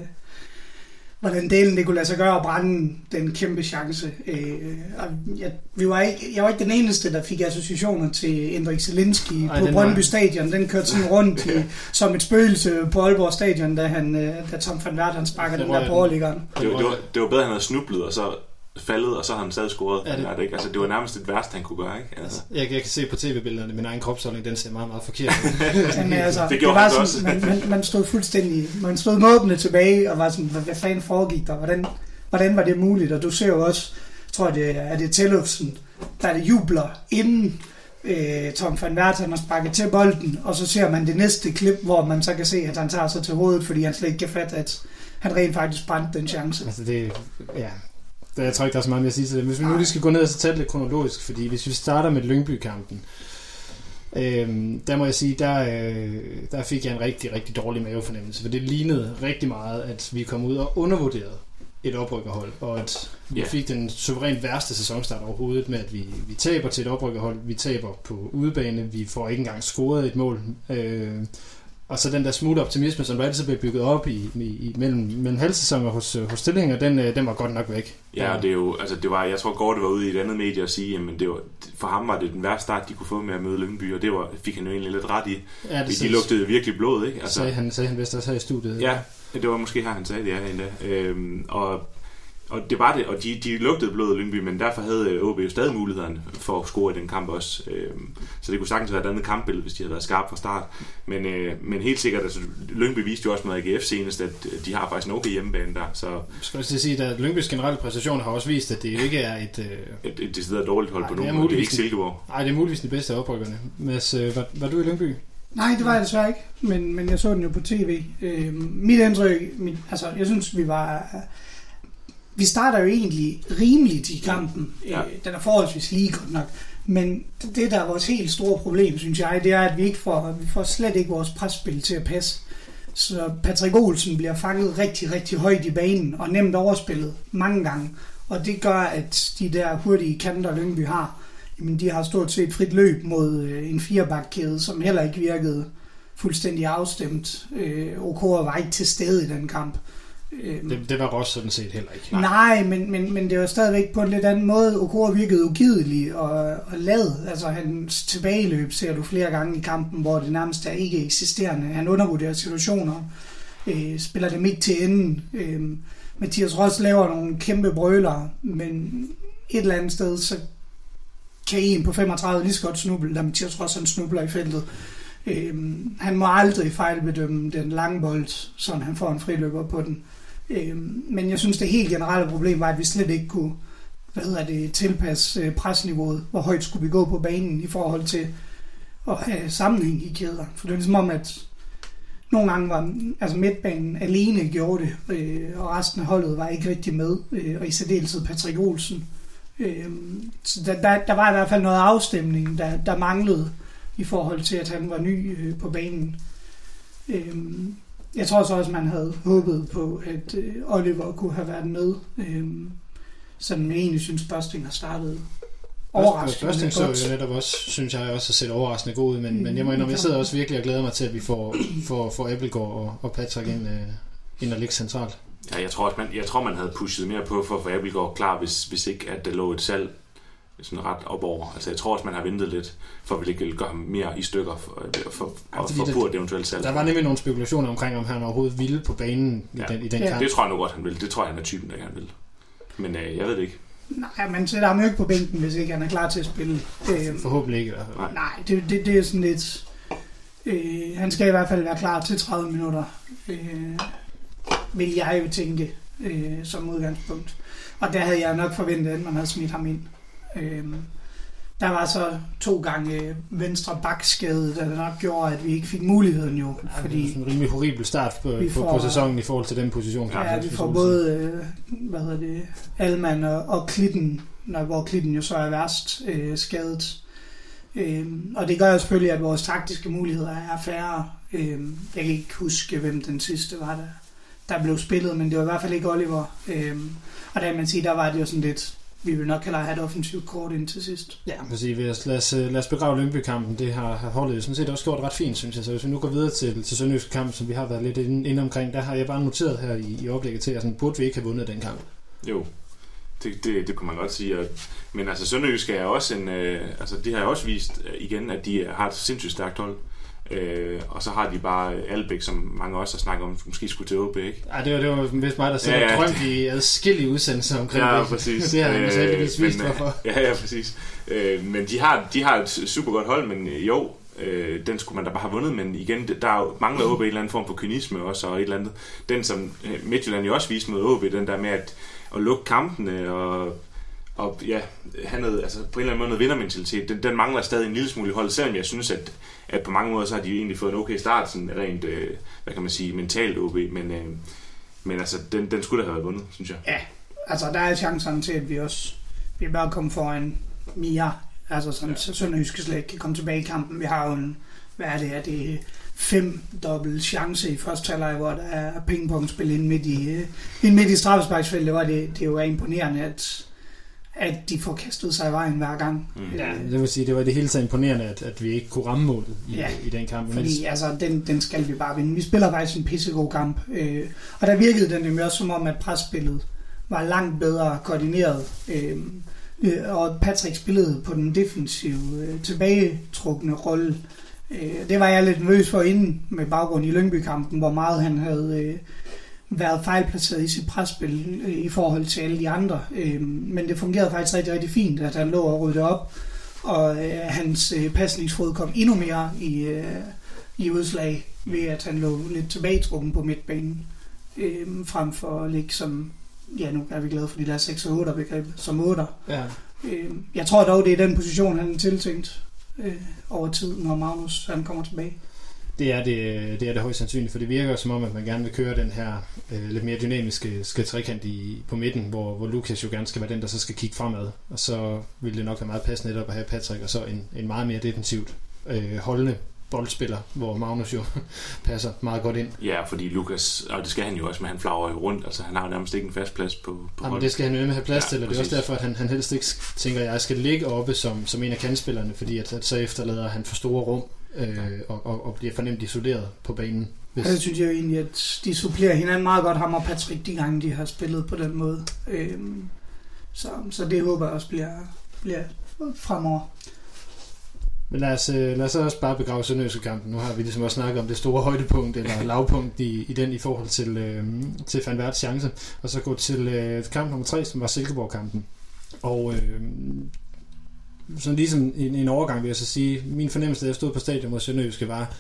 hvordan delen det kunne lade sig gøre at brænde den kæmpe chance. Øh, og jeg, vi var ikke, jeg var ikke den eneste, der fik associationer til Endrik Zelinski Ej, på den var- Brøndby Stadion. Den kørte sådan rundt i, som et spøgelse på Aalborg Stadion, da, han, øh, da Tom van Wert han sparker den der overliggeren. Det var, det, var, det var bedre, at han havde snublet, og så faldet, og så havde han stadig scoret. Ja, det- det, det, ikke? Altså, det var nærmest det værste, han kunne gøre. Ikke? Altså. jeg, jeg kan se på tv-billederne, min egen kropsholdning, den ser meget, meget forkert ud. Men, altså, Det det, gjorde var han sådan, også. man, man, man, stod fuldstændig, man stod måbende tilbage og var sådan, hvad, hvad fanden foregik der? Hvordan, hvordan var det muligt? Og du ser jo også, jeg tror det er, er det Tellufsen, der det jubler inden øh, Tom van Wert han har sparket til bolden, og så ser man det næste klip, hvor man så kan se, at han tager sig til hovedet, fordi han slet ikke kan fatte, at han rent faktisk brændte den chance. altså det, ja, det, jeg tror ikke, der er så meget mere at sige til det. Hvis vi nu lige skal gå ned og så tage det lidt kronologisk, fordi hvis vi starter med Lyngby-kampen, Øhm, der må jeg sige, der, øh, der fik jeg en rigtig, rigtig dårlig mavefornemmelse, for det lignede rigtig meget, at vi kom ud og undervurderede et oprykkerhold, og at vi Ja. fik den suverænt værste sæsonstart overhovedet med, at vi, vi taber til et oprykkerhold, vi taber på udebane, vi får ikke engang scoret et mål. Øh, og så den der smule optimisme, som der altid blev bygget op i, i, i mellem, mellem halvsæsoner hos, øh, hos stillinger, den, øh, den var godt nok væk. Ja, og det er jo, altså det var, jeg tror Gorte var ude i et andet medie og sige, jamen det var, for ham var det den værste start, de kunne få med at møde Lyngby, og det var, fik han jo egentlig lidt ret i. Ja, De lugtede virkelig blod, ikke? altså, sagde, han, sagde han vist også her i studiet. Ja, det var måske her, han sagde det, ja, endda. Øhm, og, og det var det, og de, de lugtede blodet Lyngby, men derfor havde OB jo stadig muligheden for at score i den kamp også. Øhm, så det kunne sagtens være et andet kampbillede, hvis de havde været skarpe fra start. Men, øh, men helt sikkert, altså, Lyngby viste jo også med AGF senest, at øh, de har faktisk en okay hjemmebane der, så Jeg skal også sige, at Lyngbys generelle præstation har også vist, at det jo ikke er et... Øh, et, et decideret dårligt hold Nej, på det nogen måde. Det er muligvis ikke Silkeborg. ej, det er muligvis de bedste af oprykkerne. Mads, øh, var, var du i Lyngby? Nej, det var jeg desværre ikke, men, men jeg så den jo på tv. Øh, mit indtryk, mit, altså jeg synes, vi var... Vi starter jo egentlig rimeligt i kampen. Ja. Øh, den er forholdsvis lige godt nok. Men det, der er vores helt store problem, synes jeg, det er, at vi ikke får, vi får slet ikke vores presspil til at passe. Så Patrick Olsen bliver fanget rigtig, rigtig højt i banen og nemt overspillet mange gange. Og det gør, at de der hurtige kanter, Lyngby har, jamen de har stort set frit løb mod øh, en firebakkæde, som heller ikke virkede fuldstændig afstemt. Øh, OK var ikke til stede i den kamp. Øh, Det, det var Ross sådan set heller ikke. Nej, Nej men, men, men det var stadigvæk på en lidt anden måde. Okora virkede ugidelig og, og lad. Altså hans tilbageløb ser du flere gange i kampen, hvor det nærmest er ikke eksisterende. Han undervurderer situationer, øh, spiller dem ikke til enden. Øh, Mathias Ross laver nogle kæmpe brøler, men et eller andet sted, så kan en på 35 lige så godt snuble, da Mathias Ross han snubler i feltet. Øhm, han må aldrig fejlbedømme den lange bold, så han får en friløber på den. Øh, men jeg synes, det helt generelle problem var, at vi slet ikke kunne hvad hedder det, tilpasse øh, presniveauet. Hvor højt skulle vi gå på banen i forhold til at have sammenhæng i kæder. For det er ligesom om, at nogle gange var altså midtbanen alene gjorde det, øh, og resten af holdet var ikke rigtig med, øh, og i særdeleshed Patrick Olsen. Øh, så der, der, der var i hvert fald noget afstemning, der, der manglede i forhold til, at han var ny øh, på banen. Øh, jeg tror så også, man havde håbet på, at øh, Oliver kunne have været med. Øh, sådan jeg egentlig synes, Børsting har startet overraskende Børsting så jo netop også, synes jeg også, at set overraskende god ud, men, men jeg må indrømme, jeg sidder også virkelig og glæder mig til, at vi får, får, får Appelgaard og, og Patrick ind, øh, ind og ligge centralt. Ja, jeg tror, også, man, jeg tror, man havde pushet mere på for at få Appelgaard klar, hvis, hvis ikke at der lå et salg sådan ret op over. Altså, jeg tror også, man har ventet lidt, for at vi ikke vil gøre ham mere i stykker for, for, Ja, for, for, et eventuelt salg. Der var nemlig nogle spekulationer omkring, om han overhovedet ville på banen i Ja. den, i den Ja. kamp. Det tror jeg nu godt, han vil. Det tror jeg, han er typen, der gerne vil. Men øh, jeg ved det ikke. Nej, man sætter ham jo ikke på bænken, hvis ikke han er klar til at spille. Øh, Forhåbentlig ikke i hvert fald. Nej. nej, det, det, det er sådan lidt... Øh, han skal i hvert fald være klar til 30 minutter, øh, vil jeg jo tænke øh, som udgangspunkt. Og der havde jeg nok forventet, at man havde smidt ham ind. Øh, der var så to gange venstre bakskade, der nok gjorde, at vi ikke fik muligheden jo. Ja, fordi det er en rimelig horribel start på, Vi på, får- på sæsonen i forhold til den position. Ja, vi får både, øh, hvad hedder det, Alman og, og Klitten, når, hvor Klitten jo så er værst øh, skadet. Øh, og det gør jo selvfølgelig, at vores taktiske muligheder er færre. Øh, jeg kan ikke huske, hvem den sidste var, der, der blev spillet, men det var i hvert fald ikke Oliver. Øhm, og der kan man sige, der var det jo sådan lidt, vi vil nok hellere have et offensivt kort ind til sidst. Ja, præcis. Lad os, lad os, lad os begrave Lyngby-kampen. Det har, holdet jo sådan set også gjort ret fint, synes jeg. Så hvis vi nu går videre til, til Sønderjyske kamp, som vi har været lidt inde, inde omkring, der har jeg bare noteret her i, i oplægget til, at sådan, burde vi ikke have vundet den kamp. Jo, det, det, det kunne man godt sige. Og, men altså Sønderjysk er også en, øh, altså de har også vist øh, igen, at de har et sindssygt stærkt hold. Øh, og så har de bare Albæk, som mange også har snakket om, måske skulle til OB, ikke? Ej, det var, det var vist mig, der selv ja, ja. drømt i adskillige udsendelser omkring ja, det. præcis. det har han øh, heldigvis vist, hvorfor. Ja, ja, præcis. Øh, men de har, de har et super godt hold, men jo, øh, den skulle man da bare have vundet, men igen, der mangler OB en eller anden form for kynisme også, og et eller andet. Den, som Midtjylland jo også viste mod OB, den der med at, at lukke kampene, og og ja, han havde, altså på en eller anden måde noget vindermentalitet, den, den mangler stadig en lille smule i holdet, selvom jeg synes, at, at på mange måder så har de egentlig fået en okay start, sådan rent, øh, hvad kan man sige, mentalt OB, men, øh, men altså, den, den skulle da have været vundet, synes jeg. Ja, altså der er chancen til, at vi også vi er bare kommet foran mere, altså sådan, ja. Sønderjyske slet kan komme tilbage i kampen. Vi har jo en, hvad er det, er det fem dobbelt chance i første halvleg, hvor der er pingpong-spil ind midt i, øh, ind midt i straffesparksfeltet, hvor det, det jo er imponerende, at at de får kastet sig i vejen hver gang. Mm. Ja, det vil sige, det var det hele taget imponerende, at, at vi ikke kunne ramme målet i, ja, i den kamp. Fordi mens... altså, den, den skal vi bare vinde. Vi spiller faktisk en pissegod kamp. Øh, og der virkede den jo også som om, at presspillet var langt bedre koordineret. Øh, øh, og Patrick spillede på den defensive, øh, tilbagetrukne rolle. Øh, det var jeg lidt nervøs for inden med baggrund i Lyngby-kampen, hvor meget han havde... Øh, været fejlplaceret i sit presspil øh, i forhold til alle de andre. Øh, men det fungerede faktisk rigtig, rigtig fint, at han lå og rydde op, og øh, hans øh, pasningsfod kom endnu mere i, øh, i udslag ved, at han lå lidt tilbagetrukken på midtbanen, øh, frem for at ligge som, ja nu er vi glade for de der 6 og 8 begreb, som 8. Ja. Øh, jeg tror dog, det er den position, han er tiltænkt øh, over tid, når Magnus han kommer tilbage det er det, det er det højst sandsynligt, for det virker som om, at man gerne vil køre den her øh, lidt mere dynamiske skal trekant i, på midten, hvor, hvor Lukas jo gerne skal være den, der så skal kigge fremad. Og så vil det nok være meget passende netop at have Patrick, og så en, en meget mere defensivt øh, holdende boldspiller, hvor Magnus jo passer meget godt ind. Ja, fordi Lukas, og det skal han jo også, men han flager jo rundt, altså han har jo nærmest ikke en fast plads på, på Jamen, det skal han jo med have plads ja, til, og det er også derfor, at han, han helst ikke tænker, at jeg skal ligge oppe som, som en af kandspillerne, fordi at, at så efterlader han for store rum, øh, og, og, og bliver fornemt isoleret på banen. Hvis... Jeg synes jo egentlig, at de supplerer hinanden meget godt, ham og Patrick, de gange de har spillet på den måde. Øhm, så, så det håber jeg også bliver, bliver fremover. Men lad os, øh, lad os også bare begrave Sønderjyske kampen. Nu har vi ligesom også snakket om det store højdepunkt eller lavpunkt i, i den i forhold til, øh, til Van Værts chance. Og så gå til øh, kamp nummer 3, som var Silkeborg-kampen. Og øh, sådan ligesom en, en overgang vil jeg så sige, min fornemmelse, da jeg stod på stadion mod Sønderjyske, var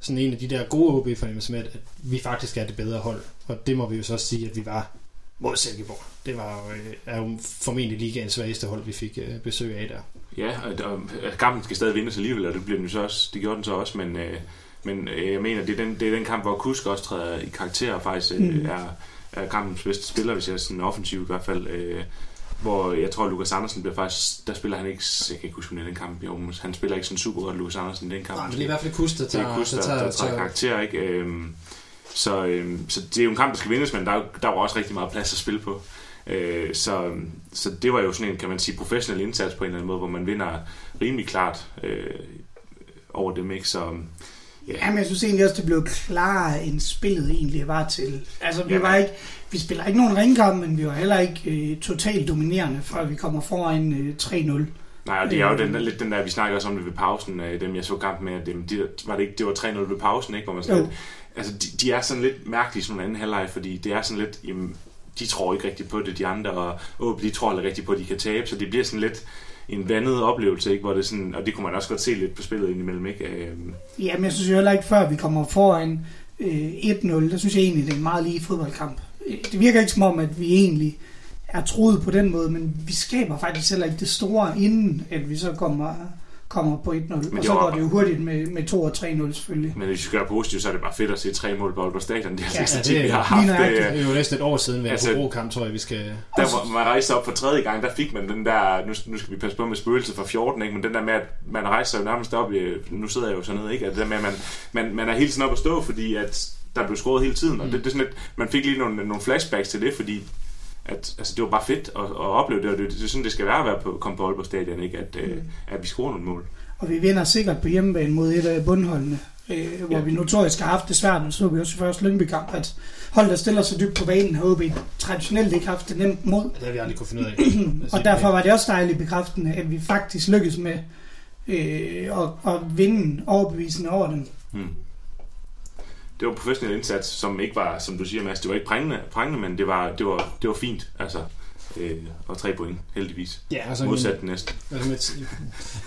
sådan en af de der gode OB-fornemmelser med, at, at vi faktisk er det bedre hold. Og det må vi jo så også sige, at vi var mod Silkeborg. Det var jo, øh, er jo formentlig ligaens svageste hold, vi fik øh, besøg af der. Ja, og, og kampen skal stadig vindes alligevel, og det, bliver den så også, det gjorde den så også, men, øh, men øh, jeg mener, det er, den, det er den kamp, hvor Kusk også træder i karakter og faktisk øh, mm. er, er kampens bedste spiller, hvis jeg er sådan offensiv i hvert fald. Øh, hvor jeg tror, Lukas Andersen bliver faktisk, der spiller han ikke, jeg kan ikke huske, om den kamp, jo, han spiller ikke sådan super godt, Lukas Andersen, den kamp. Nej, men det er i hvert fald Kus, der tager, det er Kus, der, der, der tager karakter, ikke? Øhm, så, øhm, så det er jo en kamp, der skal vindes, men der, der var også rigtig meget plads at spille på. Øh, så, så det var jo sådan en, kan man sige, professionel indsats på en eller anden måde, hvor man vinder rimelig klart øh, over dem, ikke? Så, Ja. Jamen, jeg synes egentlig også, det blev klarere, end spillet egentlig var til. Altså, vi, var ikke, vi spiller ikke nogen ringkamp, men vi var heller ikke øh, totalt dominerende, før vi kommer foran øh, 3-0. Nej, og det er jo den, lidt den der, vi snakker også om det ved pausen, øh, dem jeg så kamp med, at dem, de, var det ikke, det var 3-0 ved pausen, ikke? Hvor man sådan lidt, altså, de, de, er sådan lidt mærkelige sådan en anden halvleg, fordi det er sådan lidt, jamen, de tror ikke rigtigt på det, de andre, og åh, de tror ikke rigtigt på, at de kan tabe, så det bliver sådan lidt, en vandet oplevelse, ikke? Hvor det sådan, og det kunne man også godt se lidt på spillet indimellem. Ikke? Øh, ja, men jeg synes jo heller ikke, før vi kommer foran øh, 1-0, der synes jeg egentlig, det er en meget lige fodboldkamp. Øh, det virker ikke som om, at vi egentlig er troet på den måde, men vi skaber faktisk heller ikke det store, inden at vi så kommer kommer på 1-0. Og så går det jo hurtigt med, med 2 og 3-0 selvfølgelig. Men hvis vi skal være positivt, så er det bare fedt at se tre mål på Aalborg Stadion. Det er, ja, ja, det, tid, vi har haft. Det, det er jo næsten et år siden, vi har altså, kamp, tror jeg, vi skal... Der hvor man rejste op for tredje gang, der fik man den der, nu, nu skal vi passe på med spøgelset fra 14, ikke? men den der med, at man rejser jo nærmest op, i, nu sidder jeg jo sådan ned, ikke? At det der med, at man, man, man er helt sådan op at stå, fordi at der blev scoret hele tiden, og Mm. det, det er sådan lidt, man fik lige nogle, nogle flashbacks til det, fordi at, altså, det var bare fedt at, at opleve det, og det, det er sådan, det skal være at være på, komme på Aalborg Stadion, ikke? At, øh, Mm. at vi scorer nogle mål. Og vi vinder sikkert på hjemmebane mod et af bundholdene, øh, hvor Ja. vi notorisk har haft det svært. Nu så vi også i første Lyngby-kamp, at hold der stiller sig dybt på banen, har OB traditionelt ikke haft det nemt mod. Det har vi aldrig kunne finde ud af. Og derfor var det også dejligt bekræftende, at vi faktisk lykkedes med øh, at, at vinde overbevisende over dem. Mm. Det var professionel indsats, som ikke var, som du siger, Mads, det var ikke prængende, prængende men det var, det var, det var fint, altså. Øh, og tre point, heldigvis. Ja, altså, Modsat den næste. Altså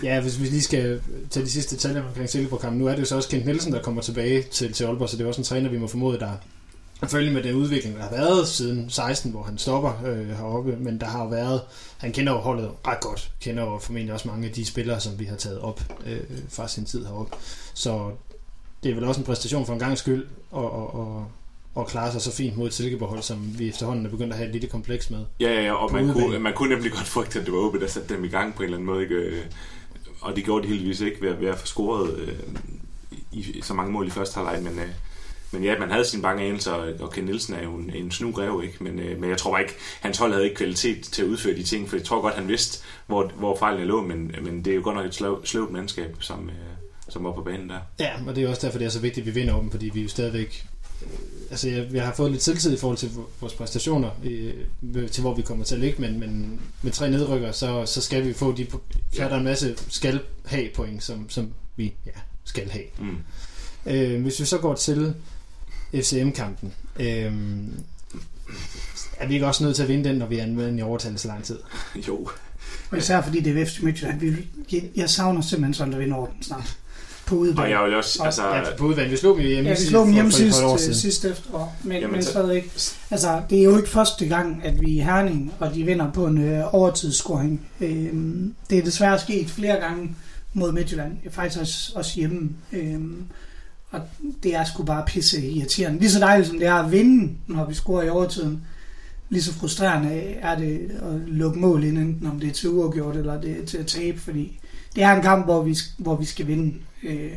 ja, hvis vi lige skal tage de sidste tal omkring Silkeborg-kampen. Nu er det jo så også Kent Nielsen, der kommer tilbage til, til Aalborg, så det er også en træner, vi må formode, der selvfølgelig med den udvikling, der har været siden 16, hvor han stopper øh, heroppe, men der har været, han kender jo holdet ret godt, kender jo formentlig også mange af de spillere, som vi har taget op øh, fra sin tid heroppe. Så det er vel også en præstation for en gang skyld, og, og, og, og klare sig så fint mod et Silkeborg-hold, som vi efterhånden er begyndt at have et lille kompleks med. Ja, ja, ja, og man udebane. kunne, man kunne nemlig godt frygte, at det var OB, der satte dem i gang på en eller anden måde. Ikke? Øh, Og det gjorde de heldigvis ikke ved, at- ved at få scoret øh, i, så mange mål i første halvleg, men, øh, men ja, man havde sine bange anelser, og Ken Nielsen er jo en, en snugrev, ikke? Men, øh, men jeg tror bare ikke, hans hold havde ikke kvalitet til at udføre de ting, for jeg tror godt, han vidste, hvor, hvor fejlen lå, men, men det er jo godt nok et sløv, sløvt mandskab, som, øh, som var på banen der. Ja, og det er også derfor, det er så vigtigt, at vi vinder dem, fordi vi jo stadigvæk... øh, Altså, jeg, jeg har fået lidt selvtid i forhold til vores præstationer, øh, til hvor vi kommer til at ligge, men, men med tre nedrykker, så, så skal vi få de... Så er der en masse skal have point, som, som vi ja, skal have. Mm. Øh, hvis vi så går til FCM-kampen, øh, er vi ikke også nødt til at vinde den, når vi er med i overtal så lang tid? Jo, Og især fordi det er FC Midtjylland. Vi- Jeg, savner simpelthen sådan, at vinde over dem snart. På og udebane. jeg vil også, Og- altså, Ja, på udvalg. Vi slog dem hjemme, Ja, vi sidst- slog dem for- hjemme for sidst, øh, siden. sidst efterår, men, Jamen, men stadig ikke. Altså, det er jo ikke første gang, at vi er i Herning, og de vinder på en øh, overtidsscoring. Øhm, det er desværre sket flere gange mod Midtjylland, faktisk også, også hjemme. Øhm, og det er sgu bare pisse irriterende. Lige så dejligt som det er at vinde, når vi scorer i overtiden, lige så frustrerende er det at lukke mål ind, enten om det er til uafgjort eller det er til at tabe, fordi det er en kamp, hvor vi, hvor vi skal vinde. Øh,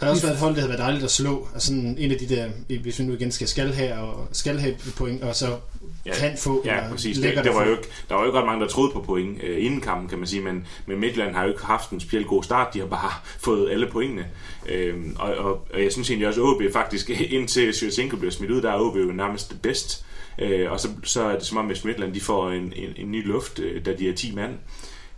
Der har også været et hold, der havde været dejligt at slå. Altså sådan en af de der, hvis vi nu igen skal skal have, og skal have point, og så Ja, kan få. Ja, præcis. Det, det var jo ikke, der var jo ikke ret mange, der troede på point øh, inden kampen, kan man sige, men, men Midtjylland har jo ikke haft en specielt god start. De har bare fået alle pointene. Øhm, og, og, og, jeg synes egentlig også, at OB faktisk, indtil Sjøtsenko bliver smidt ud, der er OB jo nærmest bedst. Øh, og så, så er det som om, at Midtjylland de får en, en, en ny luft, øh, da de er 10 mand.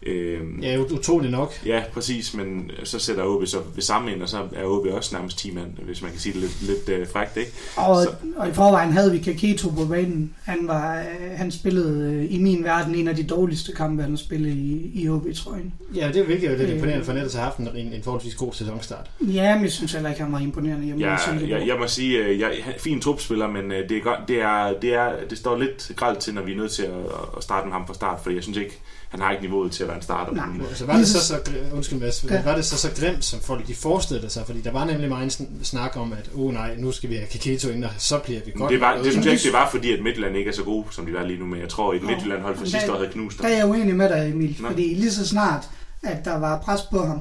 Øhm, Ja, ut- utroligt nok. Ja, præcis, men så sætter OB så ved samme ind, og så er OB også nærmest 10 mand, hvis man kan sige det lidt, lidt øh, frækt, ikke? Og, Så- og i forvejen havde vi Kaketo på banen. Han, var, øh, han spillede øh, i min verden en af de dårligste kampe, han har spillet i, i OB-trøjen. Ja, det er virkelig jo lidt Øh. imponerende for nettet at have haft en, en, en forholdsvis god sæsonstart. Ja, men jeg synes heller ikke, han var imponerende hjemme Ja, Silkeborg. jeg, jeg må sige, øh, jeg er fin trupspiller, men øh, det, er godt, det, er, det, er, det står lidt gralt til, når vi er nødt til at, at starte med ham fra start, fordi jeg synes ikke, han har ikke niveauet til at være en starter. Nej. Men, Så var det så så, undskyld Mads, Ja. var det så så grimt, som folk de forestillede sig? Fordi der var nemlig meget sn- snak om, at oh nej, nu skal vi have Kaketo ind, og så bliver vi godt. det, var, det synes jeg det- ikke, det var, fordi at Midtjylland ikke er så god, som de var lige nu, men jeg tror, at Midtjylland hold fra men sidste år havde knust Der er dem. jeg uenig med dig, Emil, Nå. fordi lige så snart, at der var pres på ham,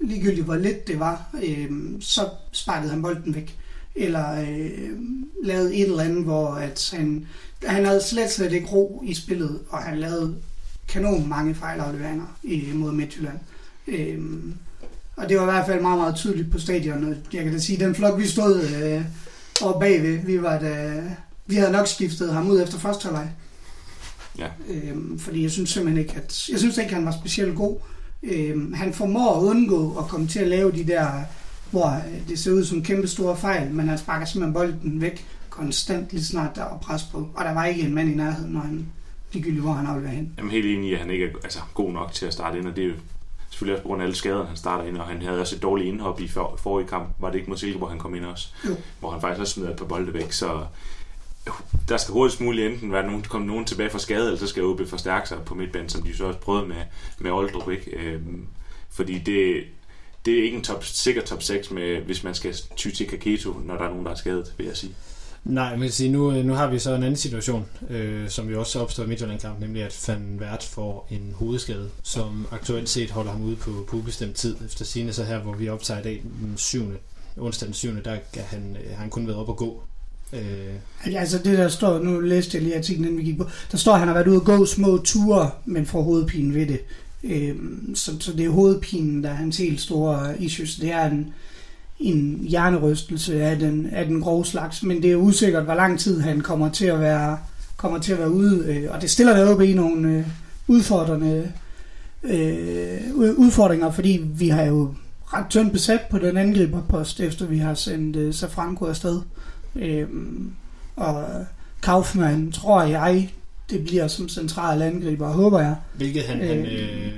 ligegyldigt hvor lidt det var, øh, så sparkede han bolden væk. Eller øh, lavede et eller andet, hvor at han, han havde slet, slet ikke ro i spillet, og han lavede kanon mange fejlafleveringer imod Midtjylland. Øh, og det var i hvert fald meget, meget tydeligt på stadion. Og jeg kan da sige, den flok, vi stod øh, oppe bagved, vi, var da, vi havde nok skiftet ham ud efter første halvleg. Ja. Øhm, fordi jeg synes simpelthen ikke, at jeg synes ikke, han var specielt god. Øhm, han formår at undgå at komme til at lave de der, hvor øh, det ser ud som kæmpe store fejl, men han sparker simpelthen bolden væk konstant lige snart der var pres på. Og der var ikke en mand i nærheden, når han ligegyldigt, hvor han afleverer hen. Er helt enig i, at han ikke er altså, god nok til at starte ind, og det er jo selvfølgelig også på grund af alle skader, han starter ind, og han havde også et dårligt indhop i for, forrige kamp. Var det ikke mod Silkeborg, han kom ind også? Jo. Hvor han faktisk også smider et par bolde væk, så der skal hurtigst muligt enten være nogen, komme nogen tilbage fra skade, eller så skal OB forstærke sig på midtbanen, som de så også prøvede med, med Oldrup, ikke? Øhm, fordi det, det er ikke en top, sikker top 6, med, hvis man skal ty til Kaketo, når der er nogen, der er skadet, vil jeg sige. Nej, men sige, nu, øh, nu har vi så en anden situation, øh, som jo også opstår i Midtjylland-kampen, nemlig at Van Vært får en hovedskade, som aktuelt set holder ham ude på, på ubestemt tid, efter sine så her, hvor vi optager i dag den 7. onsdag den 7. der kan han, øh, han kun været op og gå. Øh. Altså det der står, nu læste jeg lige artiklen, inden vi gik på, der står, at han har været ude og gå små ture, men får hovedpine ved det. Øh, så, så det er hovedpinen, der er hans helt store issues. Det er en, en hjernerystelse af den, af den grove slags, men det er usikkert, hvor lang tid han kommer til at være, kommer til at være ude, øh, og det stiller der op i nogle øh, udfordrende øh, udfordringer, fordi vi har jo ret tyndt besat på den angriberpost, efter vi har sendt øh, Safranco afsted. Øh, og Kaufmann, tror jeg, det bliver som central angriber, håber jeg. Hvilket han, øh, han øh,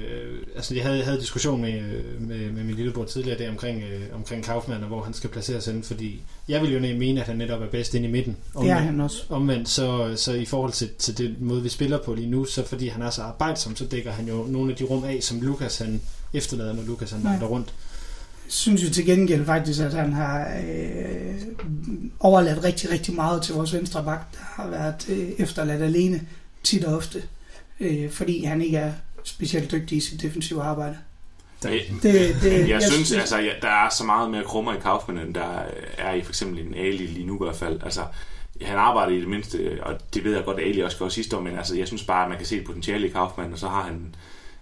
altså jeg havde, havde diskussion med, med, med min lillebror tidligere der omkring, øh, omkring Kaufmann, og hvor han skal placeres ind, fordi jeg vil jo mene, at han netop er bedst inde i midten. Omvendt, det er han også. Omvendt, så, så i forhold til, til det måde, vi spiller på lige nu, så fordi han er så arbejdsom, så dækker han jo nogle af de rum af, som Lukas han efterlader, når Lukas han vandrer rundt synes jo til gengæld faktisk, at han har øh, overladt rigtig, rigtig meget til vores venstre bak, der har været øh, efterladt alene tit og ofte, øh, fordi han ikke er specielt dygtig i sit defensive arbejde. Det, det, det, jeg, jeg synes, altså, ja, der er så meget mere krummer i Kaufmann, end der er i for eksempel en Ali lige nu i hvert fald. Altså, han arbejder i det mindste, og det ved jeg godt, at Ali også gjorde sidste år, men altså, jeg synes bare, at man kan se et potentiale i Kaufmann, og så har han,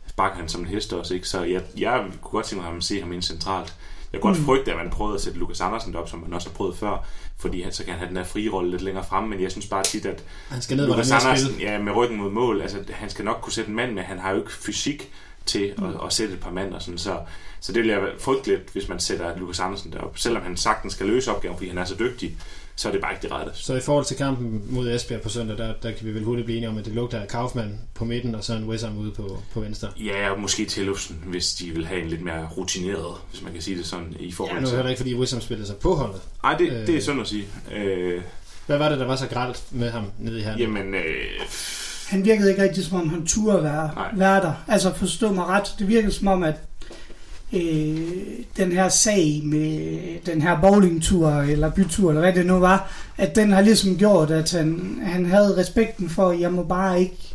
sparker han som en hest også, ikke? Så jeg, jeg kunne godt tænke mig at se ham ind centralt. Jeg kan godt mm. frygte, at man prøvede at sætte Lukas Andersen op, som man også har prøvet før, fordi han så kan han have den der frie rolle lidt længere frem, men jeg synes bare tit, at han skal ned, Lukas Andersen, ja, med ryggen mod mål, altså han skal nok kunne sætte en mand med, han har jo ikke fysik til mm. at, at, sætte et par mand og sådan, så, så det vil jeg frygte lidt, hvis man sætter Lukas Andersen derop, selvom han sagtens skal løse opgaven, fordi han er så dygtig, så er det bare ikke det rette. Så i forhold til kampen mod Esbjerg på søndag, der, der kan vi vel hurtigt blive enige om, at det lugter af Kaufmann på midten, og så en Wessam ude på, på venstre. Ja, og måske Tillufsen, hvis de vil have en lidt mere rutineret, hvis man kan sige det sådan, i forhold til... Ja, nu er det ikke, fordi Wessam spillede sig på holdet. Nej, det, øh, det er sådan at sige. Øh, hvad var det, der var så gralt med ham nede i her? Jamen... Øh, han virkede ikke rigtig, som om han turde være, være der. Altså forstå mig ret, det virkede som om, at øh, den her sag med den her bowlingtur eller bytur, eller hvad det nu var, at den har ligesom gjort, at han, han havde respekten for, at jeg må bare ikke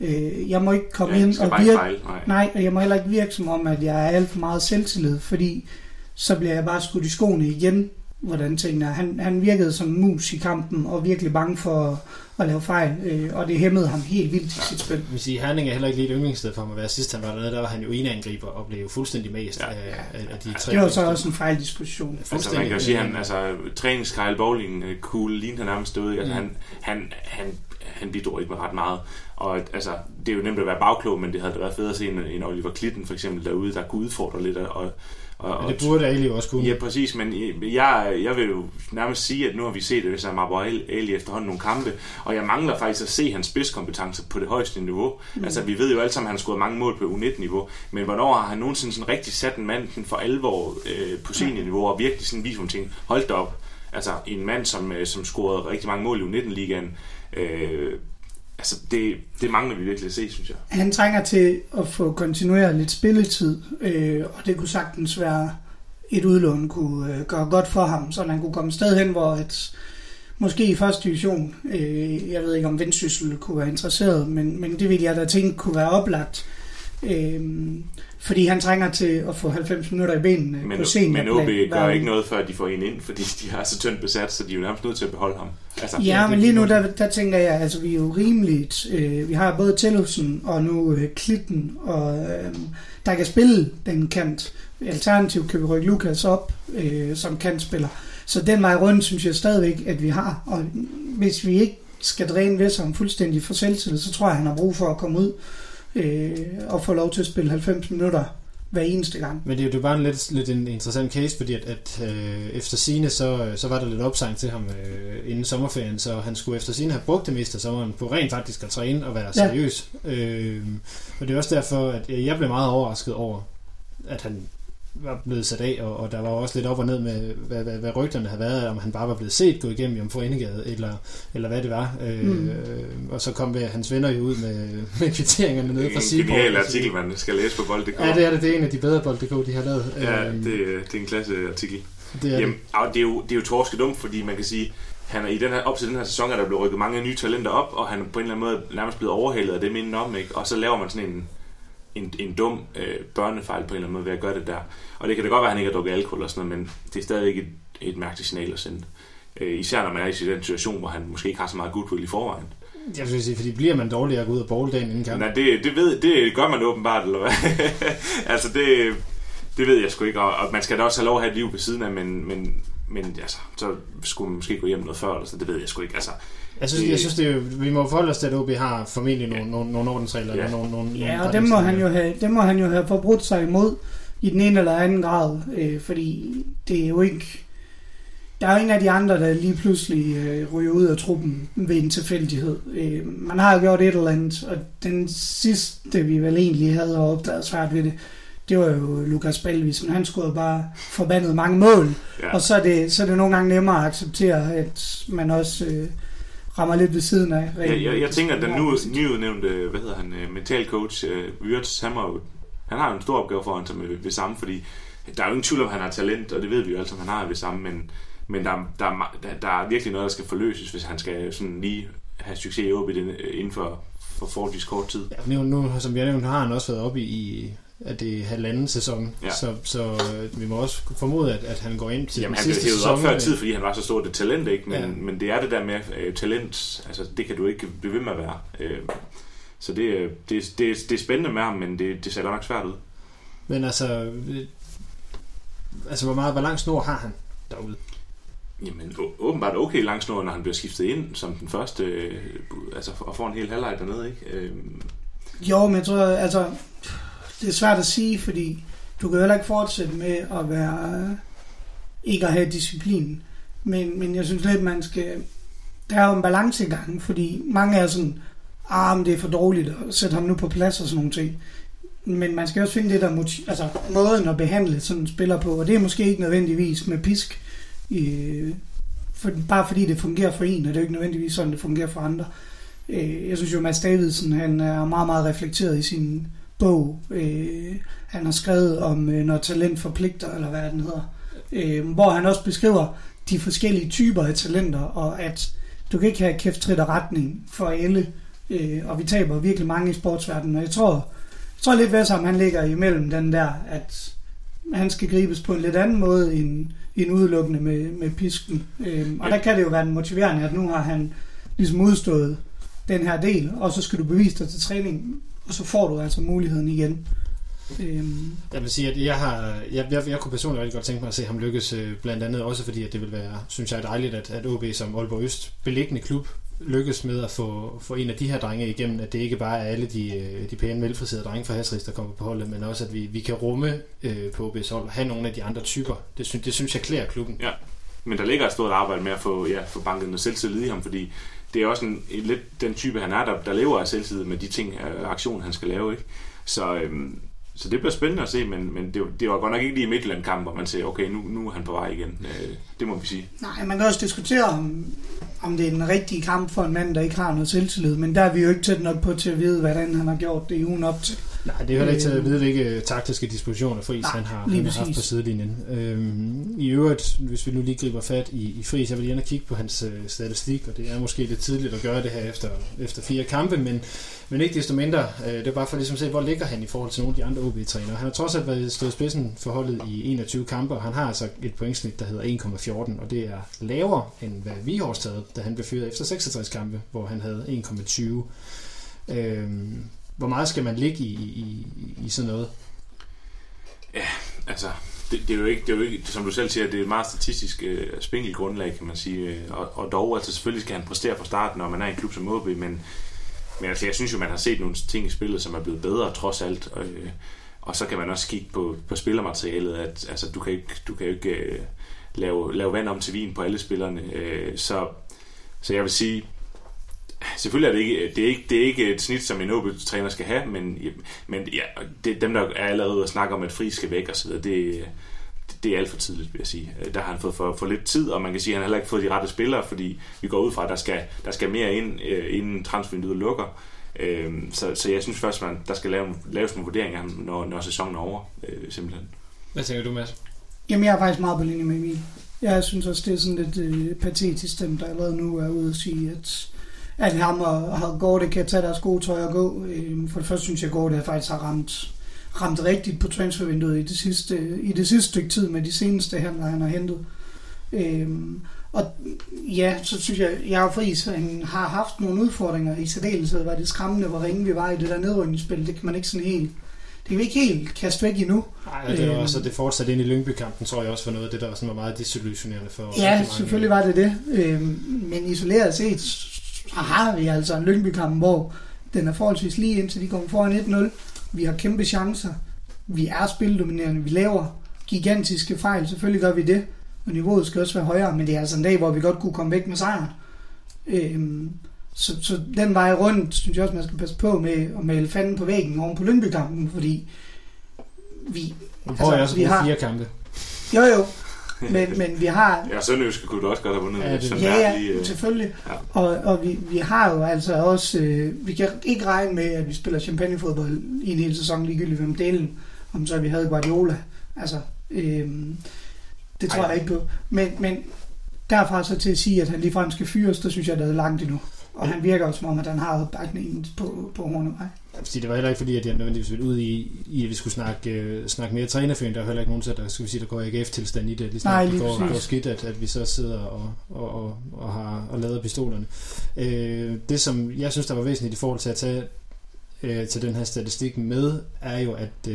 øh, jeg må ikke komme ja, ind og virke, fejl, nej. nej, og jeg må heller ikke virke som om, at jeg er alt for meget selvtillid, fordi så bliver jeg bare skudt i skoene igen, hvordan tingene er. Han, han virkede som mus i kampen, og virkelig bange for at lave fejl, øh, og det hæmmede ham helt vildt i sit spil. Jeg vil sige, Herning er heller ikke lige et yndlingssted for ham at være. Sidst han var dernede, der var han jo ene angriber og blev fuldstændig mest ja. af, af, de tre. Det var så også en fejldisposition. Altså, man kan jo sige, at han, altså, træningskejl bowling øh, cool, lignede han nærmest stod. Altså, mm. han, han, han, han bidrog ikke med ret meget. Og altså, det er jo nemt at være bagklog, men det havde været fedt at se en, en Oliver Klitten for eksempel derude, der kunne udfordre lidt og, og, men det burde Ali også kunne. Ja, præcis, men jeg, jeg vil jo nærmest sige, at nu har vi set det, hvis han Ali efterhånden nogle kampe, og jeg mangler faktisk at se hans spidskompetence på det højeste niveau. Mm. Altså, vi ved jo alle sammen, at han har scoret mange mål på U19-niveau, men hvornår har han nogensinde sådan rigtig sat en mand for alvor øh, på seniorniveau, og virkelig sådan vist nogle ting, holdt op. Altså, en mand, som, øh, som scorede rigtig mange mål i U19-ligaen, øh, altså det, det mangler vi virkelig at se, synes jeg. Han trænger til at få kontinueret lidt spilletid, øh, og det kunne sagtens være et udlån kunne øh, gøre godt for ham, så han kunne komme sted hen, hvor et, måske i første division, øh, jeg ved ikke om Vendsyssel kunne være interesseret, men, men det ville jeg da tænke kunne være oplagt. Øh, fordi han trænger til at få 90 minutter i benene men, på scenen. Men OB gør ikke noget, før de får en ind, fordi de har så tyndt besat, så de er jo nærmest nødt til at beholde ham. Altså, ja, men lige nu, der, der tænker jeg, altså vi er jo rimeligt, øh, vi har både Tellufsen og nu øh, Klitten, og øh, der kan spille den kant. Alternativt kan vi rykke Lukas op øh, som kantspiller. Så den vej rundt, synes jeg stadigvæk, at vi har. Og hvis vi ikke skal dræne ved sig fuldstændig for selvtillid, så tror jeg, han har brug for at komme ud øh, og få lov til at spille 90 minutter hver eneste gang. Men det er jo bare en lidt, lidt en interessant case, fordi at, at øh, efter sine så, så var der lidt opsang til ham øh, inden sommerferien, så han skulle efter sine have brugt det meste af sommeren på rent faktisk at træne og være seriøs. Ja. Øh, og det er også derfor, at jeg blev meget overrasket over, at han var blevet sat af, og, og der var også lidt op og ned med, hvad, hvad, hvad rygterne havde været, om han bare var blevet set gå igennem i Omforenegade, eller, eller hvad det var. Øh, mm. Og så kom hans venner jo ud med, med kvitteringerne nede fra Seaborg. Det er en genial artikel, man skal læse på bold.dk. Ja, det er det. Det er en af de bedre bold.dk, de har lavet. Ja, øhm, det, det er en klasse artikel. Det er, Jamen, det. det er jo, det er jo torske dumt, fordi man kan sige, han er i den her, op til den her sæson, er der blevet rykket mange nye talenter op, og han er på en eller anden måde nærmest blevet overhældet af det minde om, ikke? og så laver man sådan en en, en dum øh, børnefejl på en eller anden måde ved at gøre det der. Og det kan da godt være, at han ikke har drukket alkohol og sådan noget, men det er stadig ikke et, et mærkeligt signal at sende. Øh, især når man er i den situation, hvor han måske ikke har så meget goodwill i forvejen. Jeg vil sige, fordi bliver man dårligere at gå ud og bowl dagen inden kamp? Nej, det, det, ved, det gør man åbenbart, eller hvad? altså, det, det ved jeg sgu ikke, og, og man skal da også have lov at have et liv ved siden af, men, men, men altså, så skulle man måske gå hjem noget før, eller så, det ved jeg sgu ikke. Altså, jeg synes, det, jeg synes det vi må forholde os til, at OB har formentlig nogle, nogle, nogle ordensregler. Ja. Eller nogle, nogle, Ja, nogle og dem må, han jo have, dem må han jo have forbrudt sig imod i den ene eller anden grad, øh, fordi det er jo ikke... Der er jo ingen af de andre, der lige pludselig øh, ryger ud af truppen ved en tilfældighed. Øh, man har jo gjort et eller andet, og den sidste, vi vel egentlig havde opdaget svært ved det, det var jo Lukas Balvis, men han skulle bare forbandet mange mål. ja. Og så er, det, så er det nogle gange nemmere at acceptere, at man også øh, rammer lidt ved siden af. Jeg, jeg, jeg tænker, at den nu, nyudnævnte, hvad hedder han, øh, mental coach, uh, Wirtz, han, må, jo- han har jo en stor opgave foran sig med, ved samme, fordi der er jo ingen tvivl om, at han har talent, og det ved vi jo alle sammen, han har ved samme, men, men der, der, er der, der er virkelig noget, der skal forløses, hvis han skal sådan lige have succes i OB den- inden for, for forholdsvis kort tid. Ja, nu, nu, som vi har nævnt, har han også været oppe i, i at det er halvanden sæson, Ja. så, så øh, vi må også formode, at, at han går ind til Jamen, den han blev sidste hævet sæson. op før tid, fordi han var så stort et talent, ikke? Men, ja. men det er det der med øh, talent, altså det kan du ikke blive ved med at være. Øh, så det, øh, det, det, det er spændende med ham, men det, det ser godt nok svært ud. Men altså, øh, altså hvor meget, hvor lang snor har han derude? Jamen, åbenbart okay lang snor, når han bliver skiftet ind som den første, øh, altså og får en hel halvleg dernede, ikke? Øh, Jo, men jeg tror, altså, det er svært at sige, fordi du kan heller ikke fortsætte med at være, ikke at have disciplin. Men, men jeg synes lidt, man skal, der er jo en balancegang, fordi mange er sådan, ah, men det er for dårligt at sætte ham nu på plads og sådan nogle ting. Men man skal også finde det der motiv, altså måden at behandle sådan en spiller på, og det er måske ikke nødvendigvis med pisk, øh, for, bare fordi det fungerer for en, og det er jo ikke nødvendigvis sådan, det fungerer for andre. Øh, jeg synes jo, Mads Davidsen, han er meget, meget reflekteret i sin bog. Øh, han har skrevet om, øh, når talent forpligter, eller hvad den hedder. Øh, hvor han også beskriver de forskellige typer af talenter, og at du kan ikke have kæft, trit og retning for alle. Øh, og vi taber virkelig mange i sportsverdenen, og jeg tror, jeg tror lidt, Vesam, han ligger imellem den der, at han skal gribes på en lidt anden måde end, end udelukkende med, med pisken. Øh, og der kan det jo være motiverende, at nu har han ligesom udstået den her del, og så skal du bevise dig til træning, og så får du altså muligheden igen. Øhm, Jeg vil sige, at jeg har, jeg, jeg, jeg kunne personligt rigtig godt tænke mig at se ham lykkes, øh, blandt andet også fordi, at det vil være, synes jeg, dejligt, at, at OB som Aalborg Øst beliggende klub lykkes med at få, få en af de her drenge igennem, at det ikke bare er alle de, øh, de pæne, velfriserede drenge fra Hasris, der kommer på holdet, men også, at vi, vi kan rumme øh, på OB's hold og have nogle af de andre typer. Det, synes, det synes jeg klæder klubben. Ja. Men der ligger et stort arbejde med at få, ja, få banket noget selvtillid i ham, fordi det er også en, lidt den type, han er, der, der lever af selvtillid med de ting, øh, aktion, han skal lave. Ikke? Så, øhm, så det bliver spændende at se, men, men det, det var godt nok ikke lige i Midtjylland-kamp, hvor man siger, okay, nu, nu er han på vej igen. Øh, det må vi sige. nej, man kan også diskutere, om, om det er den rigtige kamp for en mand, der ikke har noget selvtillid, men der er vi jo ikke tæt nok på til at vide, hvordan han har gjort det i ugen op til. Nej, det er heller ikke til at vide, hvilke taktiske dispositioner Friis Nej, han har, han har haft på sidelinjen. Øhm, I øvrigt, hvis vi nu lige griber fat i, i Friis, jeg vil gerne kigge på hans øh, statistik, og det er måske lidt tidligt at gøre det her efter, efter fire kampe, men, men ikke desto mindre, øh, det er bare for ligesom at se, hvor ligger han i forhold til nogle af de andre OB-trænere. Han har trods alt været stået spidsen for holdet i 21 kampe, og han har altså et pointsnit, der hedder 1,14, og det er lavere end hvad vi har taget, da han blev fyret efter 66 kampe, hvor han havde 1,20. Øhm, hvor meget skal man ligge i, i, i, i sådan noget? Ja, Altså, det, det, er jo ikke, det er jo ikke, som du selv siger, det er et meget statistisk øh, spinkelt grundlag, kan man sige. Og, og dog, altså selvfølgelig skal han præstere fra starten, når man er i en klub som OB, men, men altså, jeg synes jo, man har set nogle ting i spillet, som er blevet bedre trods alt. Og, øh, og så kan man også kigge på, på spillermaterialet, at altså, du kan ikke, du kan ikke øh, lave, lave vand om til vin på alle spillerne. Øh, så, så jeg vil sige, selvfølgelig er det ikke, det er ikke, det er ikke et snit, som en OB-træner skal have, men, men ja, det, dem, der er allerede og snakke om, at fri skal væk osv., det, det, det er alt for tidligt, vil jeg sige. Øh, Der har han fået for, for lidt tid, og man kan sige, at han har heller ikke fået de rette spillere, fordi vi går ud fra, at der skal, der skal mere ind, øh, inden transfervinduet lukker. Øh, Så, så jeg synes først, man, der skal lave, laves en vurdering af ham, når, når sæsonen er over, simpelthen. Hvad tænker du, Mads? Jamen, jeg er faktisk meget på linje med Emil. Jeg synes også, det er sådan lidt øh, patetisk, dem der allerede nu er ude og sige, at, at ham og, og Gorte kan tage deres gode tøj og gå. Øh, for det første synes jeg, at Gorte faktisk har ramt, ramt rigtigt på transfervinduet i det sidste, i det sidste stykke tid med de seneste handler, han har hentet. Øh, og ja, så synes jeg, jeg Friis han har haft nogle udfordringer. I særdeleshed var det skræmmende, hvor ringe vi var i det der nedrykningsspil. Det kan man ikke sådan helt det kan vi ikke helt kaste væk endnu. Nej, det var øhm, også, det fortsatte ind i Lyngby-kampen, tror jeg også var noget af det, der sådan var meget disillusionerende for... Ja, selvfølgelig var det det. Øhm, men isoleret set, så har vi altså en Lyngby-kamp, hvor den er forholdsvis lige indtil de kommer foran 1-0. Vi har kæmpe chancer. Vi er spildominerende. Vi laver gigantiske fejl. Selvfølgelig gør vi det. Og niveauet skal også være højere. Men det er altså en dag, hvor vi godt kunne komme væk med sejren. Øhm, så, så den vej rundt, synes jeg også, man skal passe på med at male fanden på væggen oven på Lyngby-kampen, fordi vi... Nu prøver altså, jeg også har, fire kampe. Jo, jo. Men, men vi har... Ja, Sønderjyske kunne du også godt have vundet. Ja, det, ja, ja, lige, øh, selvfølgelig. Ja. Og, og vi, vi har jo altså også... Øh, vi kan ikke regne med, at vi spiller champagnefodbold i en hel sæson, ligegyldigt hvem delen, om så vi havde Guardiola. Altså, øh, det tror Ej. jeg ikke på. Men, men derfra så til at sige, at han ligefrem skal fyres, der synes jeg, der er langt endnu. Og han virker også som om, at han har opbakningen på, på Hornevej. Det var heller ikke fordi, at jeg nødvendigvis ville ud i, i at vi skulle snakke, uh, snakke mere trænerføring. Der er heller ikke nogen, der, skal vi sige, der går AGF-tilstand i det. Lige Nej, lige det går, går skidt, at, at vi så sidder og, og, og, og har og lavet pistolerne. Uh, det, som jeg synes, der var væsentligt i forhold til at tage uh, til den her statistik med, er jo, at uh,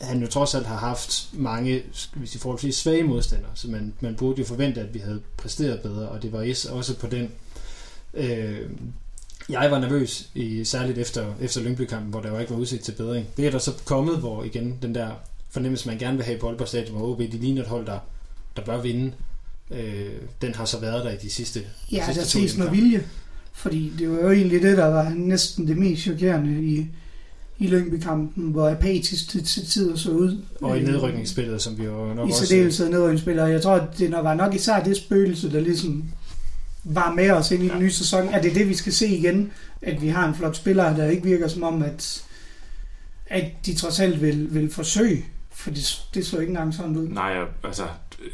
han jo trods alt har haft mange skal vi sige, forholdsvis svage modstandere, så man, man burde jo forvente, at vi havde præsteret bedre, og det var også på den Øh, jeg var nervøs, i, særligt efter, efter Lyngby-kampen, hvor der jo ikke var udsigt til bedring. Det er der så kommet, hvor igen den der fornemmelse, man gerne vil have på Aalborg Stadion, hvor OB de ligner et hold, der, der bør vinde. Øh, den har så været der i de sidste Ja, de sidste der ses noget vilje. Fordi det var jo egentlig det, der var næsten det mest chokerende i, i Lyngby-kampen, hvor apatisk til, til tider så ud. Og i nedrykningsspillet, som vi jo nok I også... I særdeleshed nedrykningsspillet. Jeg tror, det nok var nok især det spøgelse, der ligesom var med os ind i den nye sæson. Er det det, vi skal se igen? At vi har en flot spiller, der ikke virker som om, at, at de trods alt vil, vil forsøge? For det, det så ikke engang sådan ud. Nej, altså,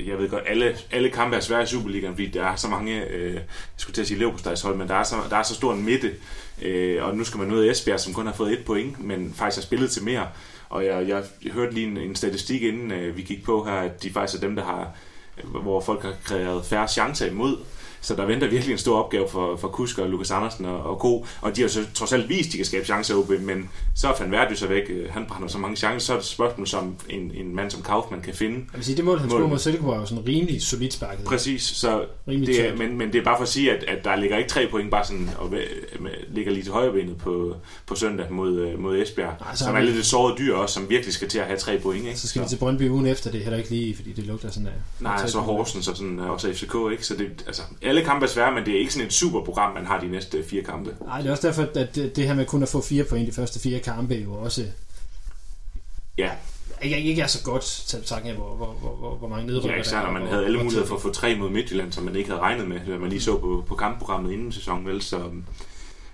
jeg ved godt, alle, alle kampe er svære i Superligaen, fordi der er så mange, øh, jeg skulle til at sige hold, men der er så, der er så stor en midte, øh, og nu skal man nå Esbjerg, som kun har fået et point, men faktisk har spillet til mere. Og jeg, jeg, jeg hørte lige en, en statistik, inden øh, vi gik på her, at de faktisk er dem, der har, hvor folk har kreeret færre chancer imod. Så der venter virkelig en stor opgave for, for Kusk og Lukas Andersen og, og Co. Og de har så trods alt vist, at de kan skabe chancer OB, men så er Van Verdy så væk. Han brænder så mange chancer, så er det et spørgsmål, som en, en mand som Kaufmann kan finde. Jeg vil sige, det mål, han scorede mod Silkeborg, er jo sådan rimelig solidt sparket. Præcis, så det er, men, men det er bare for at sige, at, at der ligger ikke tre point bare sådan, og ligger lige til højrebenet på, på søndag mod, øh, mod Esbjerg, Nej, som er lidt et såret dyr også, som virkelig skal til at have tre point. Ikke? Så skal så. vi til Brøndby ugen efter, det er heller ikke lige, fordi det lugter sådan af. Nej, så Horsens og sådan, også FCK, ikke? Så det, altså, alle kampe er svære, men det er ikke sådan et super program, man har de næste fire kampe. Nej, det er også derfor, at det, det her med kun at få fire point de første fire kampe, er jo også... Ja. Ikke, ikke er så godt til betragtning af, hvor, hvor, hvor, hvor, mange nedrykker Ja, ikke når man havde alle muligheder for at få tre mod Midtjylland, som man ikke havde regnet med, man lige så på, på kampprogrammet inden sæsonen, vel, så,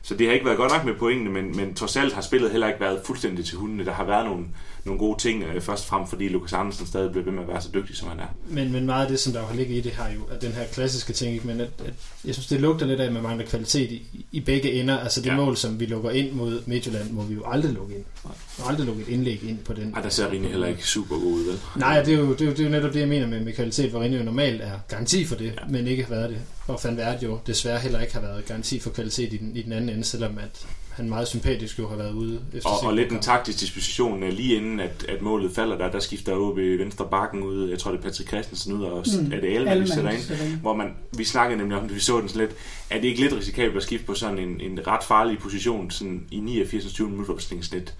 så det har ikke været godt nok med pointene, men, men trods alt har spillet heller ikke været fuldstændig til hundene. Der har været nogle, nogle gode ting, øh, først frem fordi Lukas Andersen stadig bliver ved med at være så dygtig, som han er. Men, men meget af det, som der har ligget i det, har jo at den her klassiske ting, ikke? men at, at, jeg synes, det lugter lidt af, at man mangler kvalitet i, i begge ender. Altså det ja. mål, som vi lukker ind mod Midtjylland, må vi jo aldrig lukke ind. Vi aldrig lukke et indlæg ind på den. Ej, der ser Rine heller ikke super god ud, vel? Nej, det er, jo, det, er jo, det er jo netop det, jeg mener med, med kvalitet, hvor Rine jo normalt er garanti for det, ja. men ikke har været det. Og Van Vert jo desværre heller ikke har været garanti for kvalitet i den, i den anden ende, selvom at han meget sympatisk jo har været ude. Efter og, og lidt en taktisk disposition øh, lige inden, at, at målet falder der, der skifter OB venstre bakken ud. Jeg tror, det er Patrick Christensen ud, og mm. er det Elman, vi sætter ind. Hvor man, vi snakkede nemlig om det, vi så den sådan lidt, er det ikke lidt risikabelt at skifte på sådan en, en ret farlig position sådan i 89. 20 minutter, sådan lidt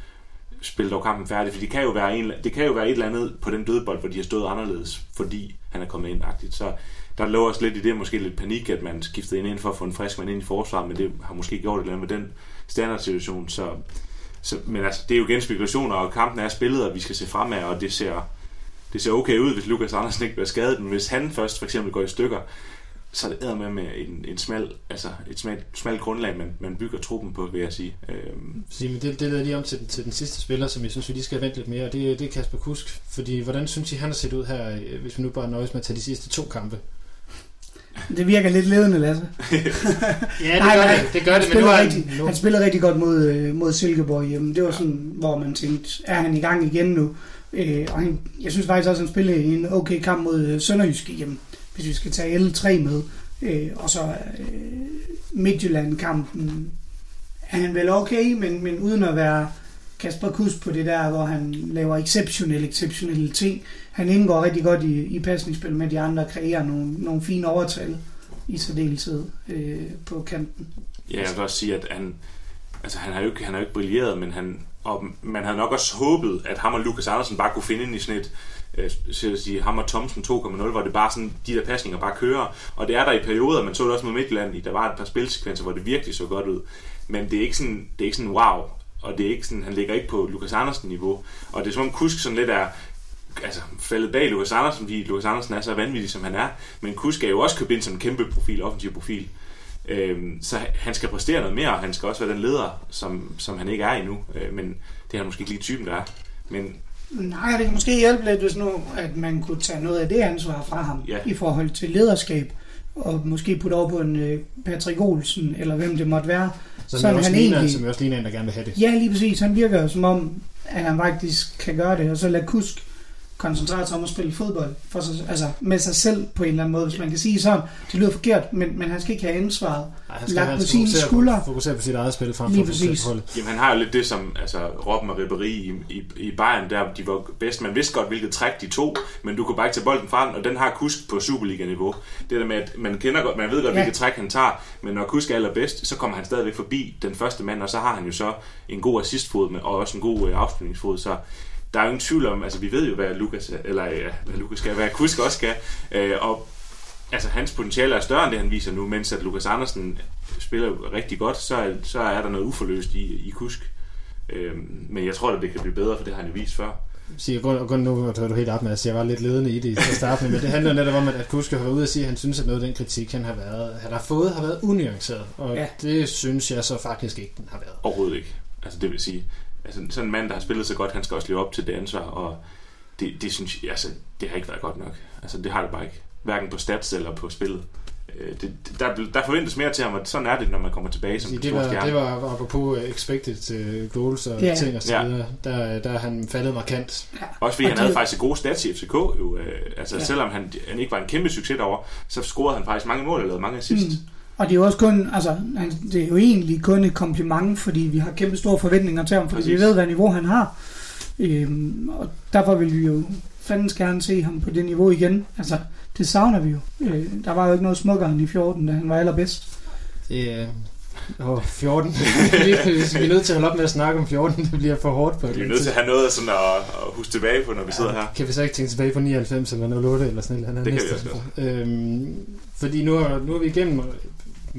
spille dog kampen færdig, for det kan, jo være en, det kan jo være et eller andet på den dødbold, hvor de har stået anderledes, fordi han er kommet ind -agtigt. Så der lå også lidt i det, måske lidt panik, at man skiftede ind, ind for at få en frisk mand ind i forsvaret, men det har måske gjort et eller andet med den standardsituation. Så, så, men altså, det er jo igen spekulationer, og kampen er spillet, og vi skal se fremad, og det ser, det ser okay ud, hvis Lukas Andersen ikke bliver skadet, men hvis han først for eksempel går i stykker, så er det med med en, en smal, altså et smalt, smalt grundlag, man, man bygger truppen på, vil jeg sige. Øhm. Sige, men det, det leder lige om til, til den sidste spiller, som jeg synes, vi lige skal vente lidt mere, og det, det er Kasper Kusk. Fordi hvordan synes I, han har set ud her, hvis vi nu bare nøjes med at tage de sidste to kampe? Det virker lidt ledende, Lasse. Ja, det Nej, gør det. Det gør Han det, men nu er rigtig, nu. han spiller rigtig godt mod, øh, mod Silkeborg hjemme. Det var sådan, hvor man tænkte, er han i gang igen nu? Øh, og han, jeg synes faktisk også, at han spillede en okay kamp mod øh, Sønderjysk hjemme, hvis vi skal tage L3 med. Øh, og så øh, Midtjylland-kampen er han vel okay, men, men uden at være Kasper Kus på det der, hvor han laver exceptionelle, exceptionelle ting. Han indgår rigtig godt i, i pasningsspil med de andre, og kreerer nogle, nogle fine overtal i særdeleshed øh, på kanten. Ja, jeg vil også sige, at han, altså, han har jo ikke, han har jo ikke brilleret, men han, og man havde nok også håbet, at ham og Lukas Andersen bare kunne finde ind i sådan et, øh, så at sige, ham og Thomsen 2.0, hvor det bare sådan, de der pasninger bare kører. Og det er der i perioder, man så det også med Midtjylland, i, der var et par spilsekvenser, hvor det virkelig så godt ud. Men det er ikke sådan, det er ikke sådan wow, og det er ikke sådan, han ligger ikke på Lukas Andersen niveau. Og det er som om Kusk sådan lidt er, altså faldet bag Lukas Andersen, fordi Lukas Andersen er så vanvittig, som han er. Men Kusk er jo også købt ind som en kæmpe profil, offensiv profil. Øhm, så han skal præstere noget mere, og han skal også være den leder, som, som han ikke er endnu. Øh, men det er han måske ikke lige typen, der er. Men Nej, det kan måske hjælpe lidt, hvis nu, at man kunne tage noget af det ansvar fra ham Ja. i forhold til lederskab, og måske putte over på en øh, Patrick Olsen, eller hvem det måtte være. Som, sådan han ligner, egentlig- som jeg også ligner en, der gerne vil have det. Ja, lige præcis. Han virker som om, at han faktisk kan gøre det, og så lade Kusk koncentrere sig om at spille fodbold for sig, altså med sig selv på en eller anden måde, hvis man kan sige sådan. Det lyder forkert, men, men han skal ikke have ansvaret. Ej, han Lagt han på skal sine skuldre. På, fokusere på sit eget spil frem for præcis. holdet. Jamen, han har jo lidt det som altså, Robben og Ribéry i, i, i Bayern, der de var bedst. Man vidste godt, hvilket træk de tog, men du kunne bare ikke tage bolden fra den, og den har Kusk på Superliga-niveau. Det der med, at man, kender godt, man ved godt, Ja. ja. hvilket træk han tager, men når Kusk er allerbedst, så kommer han stadigvæk forbi den første mand, og så har han jo så en god assistfod med, og også en god øh, afslutningsfod, så der er jo ingen tvivl om, altså vi ved jo, hvad Lukas, eller ja, hvad Lukas skal, hvad Kusk også skal, øh, og altså hans potentiale er større end det, han viser nu, mens at Lukas Andersen spiller rigtig godt, så er, så er der noget uforløst i, i Kusk. Øhm, men jeg tror, at det kan blive bedre, for det har han jo vist før. siger, grund, grund nu var du helt op med at jeg var lidt ledende i det til at starte med, men det handler netop om, at, at Kuske har været ude og sige, at han synes, at noget af den kritik, han har, været, han har fået, har været unuanceret. Og Ja. ja. det synes jeg så faktisk ikke, den har været. Overhovedet ikke. Altså det vil sige, altså sådan en mand, der har spillet så godt, han skal også leve op til det ansvar, og det, det synes jeg, altså, det har ikke været godt nok. Altså det har det bare ikke. Hverken på stats eller på spillet. Øh, Det, der, der forventes mere til ham, og sådan er det, når man kommer tilbage som Det, en det, stor var, stjerne. det var apropos uh, expected uh, goals og Ja. ja. ting og så Ja. videre. Der, der er han faldet markant. Også fordi Og han det- havde faktisk gode stats i FCK. Jo, øh, altså Ja. ja. selvom han, han ikke var en kæmpe succes derovre, så scorede han faktisk mange mål og lavede mange assist. Mm. Og det er jo også kun, altså, det er jo egentlig kun et kompliment, fordi vi har kæmpe store forventninger til ham, fordi Præcis. vi ved, hvad niveau han har. Øhm, og derfor vil vi jo fandens gerne se ham på det niveau igen. Altså, det savner vi jo. Øh, der var jo ikke noget smukkere end i 14, da han var allerbedst. Det er oh, 14. vi, vi er nødt til at holde op med at snakke om 14. Det bliver for hårdt på et Vi er nødt til at have noget sådan at, at huske tilbage på, når vi sidder her. Kan vi så ikke tænke tilbage på 99 eller 08 eller sådan noget? Det kan vi også. Øhm, fordi nu, er- nu er vi igennem,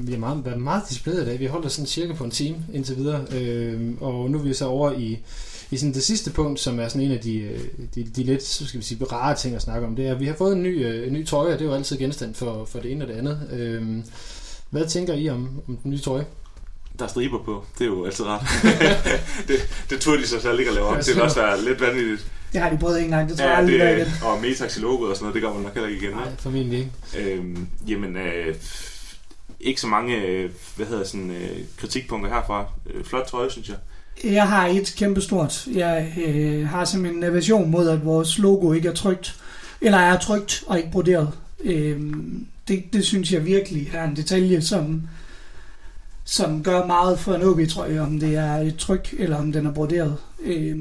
vi har meget, været meget disciplineret i dag. Vi holder sådan cirka på en time indtil videre. Øhm, og nu er vi så over i, i sådan det sidste punkt, som er sådan en af de, øh, de, de lidt så skal vi sige, rare ting at snakke om. Det er, at vi har fået en ny, øh, en ny trøje, og det er jo altid genstand for, for det ene og det andet. Øhm, hvad tænker I om, om den nye trøje? Der er striber på. Det er jo altid rart. det, det turde de sig selv ikke at lave om til. Det så- også være lidt vanvittigt. Det har de prøvet en gang, det tror jeg Ja, aldrig, det, igen. og Metax i logoet og sådan noget, det gør man nok heller ikke igen. Nej, formentlig ikke. Øhm, jamen, øh, ikke så mange øh, hvad hedder sådan, øh, kritikpunkter herfra. Øh, flot trøje, synes jeg. Jeg har et kæmpe stort. Jeg øh, har simpelthen en aversion mod, at vores logo ikke er trygt. Eller er trygt og ikke broderet. Øh, det, det synes jeg virkelig er en detalje, som, som gør meget for en OB, tror jeg, om det er et tryk, eller om den er broderet. Øh,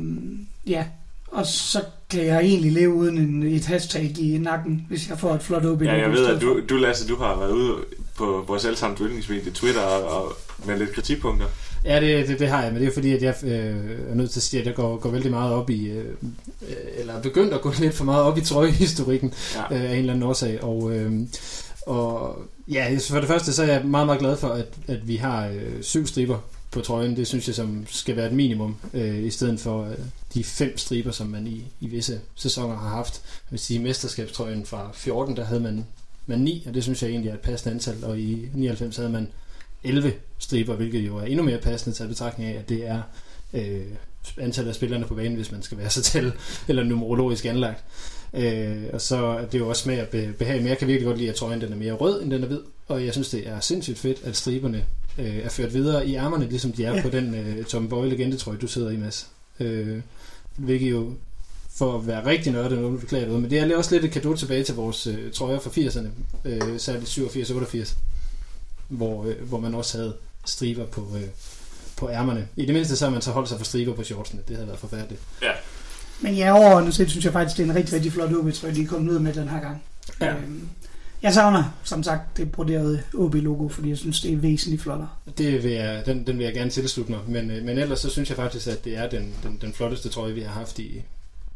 ja, og så kan jeg egentlig leve uden en, et hashtag i nakken, hvis jeg får et flot OB. Ja, jeg ved, at du, du, Lasse, du har været ude på vores allesammens yndlingsmedie, Twitter, og, og med lidt kritikpunkter. Ja, det, det, det har jeg, men det er fordi, at jeg øh, er nødt til at sige, at jeg går, går vældig meget op i, øh, øh, eller er begyndt at gå lidt for meget op i trøjehistorikken Ja. øh, af en eller anden årsag. Og, øh, og ja, for det første, så er jeg meget, meget glad for, at, at vi har øh, syv striber på trøjen. Det synes jeg, som skal være et minimum, øh, i stedet for øh, de fem striber, som man i, i visse sæsoner har haft. Jeg vil sige, mesterskabstrøjen fra 14, der havde man, man 9, og det synes jeg egentlig er et passende antal, og i 99 havde man 11 striber, hvilket jo er endnu mere passende til betragtning af, at det er øh, antallet af spillerne på banen, hvis man skal være så tal eller numerologisk anlagt. Øh, og så er det jo også smag at be- behage, men jeg kan virkelig godt lide, at trøjen den er mere rød, end den er hvid. Og jeg synes, det er sindssygt fedt, at striberne øh, er ført videre i ærmerne, ligesom de er Ja. på den øh, Tom Boy legendetrøje, du sidder i, Mads. Øh, hvilket jo for at være rigtig nørdet, nu beklager jeg det, men det er også lidt et kado tilbage til vores øh, trøjer fra 80'erne, øh, særligt 87 og 88, hvor, øh, hvor man også havde striber på, øh, på ærmerne. I det mindste så har man så holdt sig for striber på shortsene. Det havde været forfærdeligt. Men ja, overordnet set synes jeg faktisk, det er en rigtig, rigtig flot OB-trøje, de er kommet ud med den her gang. Ja. Øhm, jeg savner, som sagt, det broderede OB-logo, fordi jeg synes, det er væsentligt flottere. Det vil jeg, den, den vil jeg gerne tilslutte mig, men, øh, men ellers så synes jeg faktisk, at det er den, den, den flotteste trøje, vi har haft i,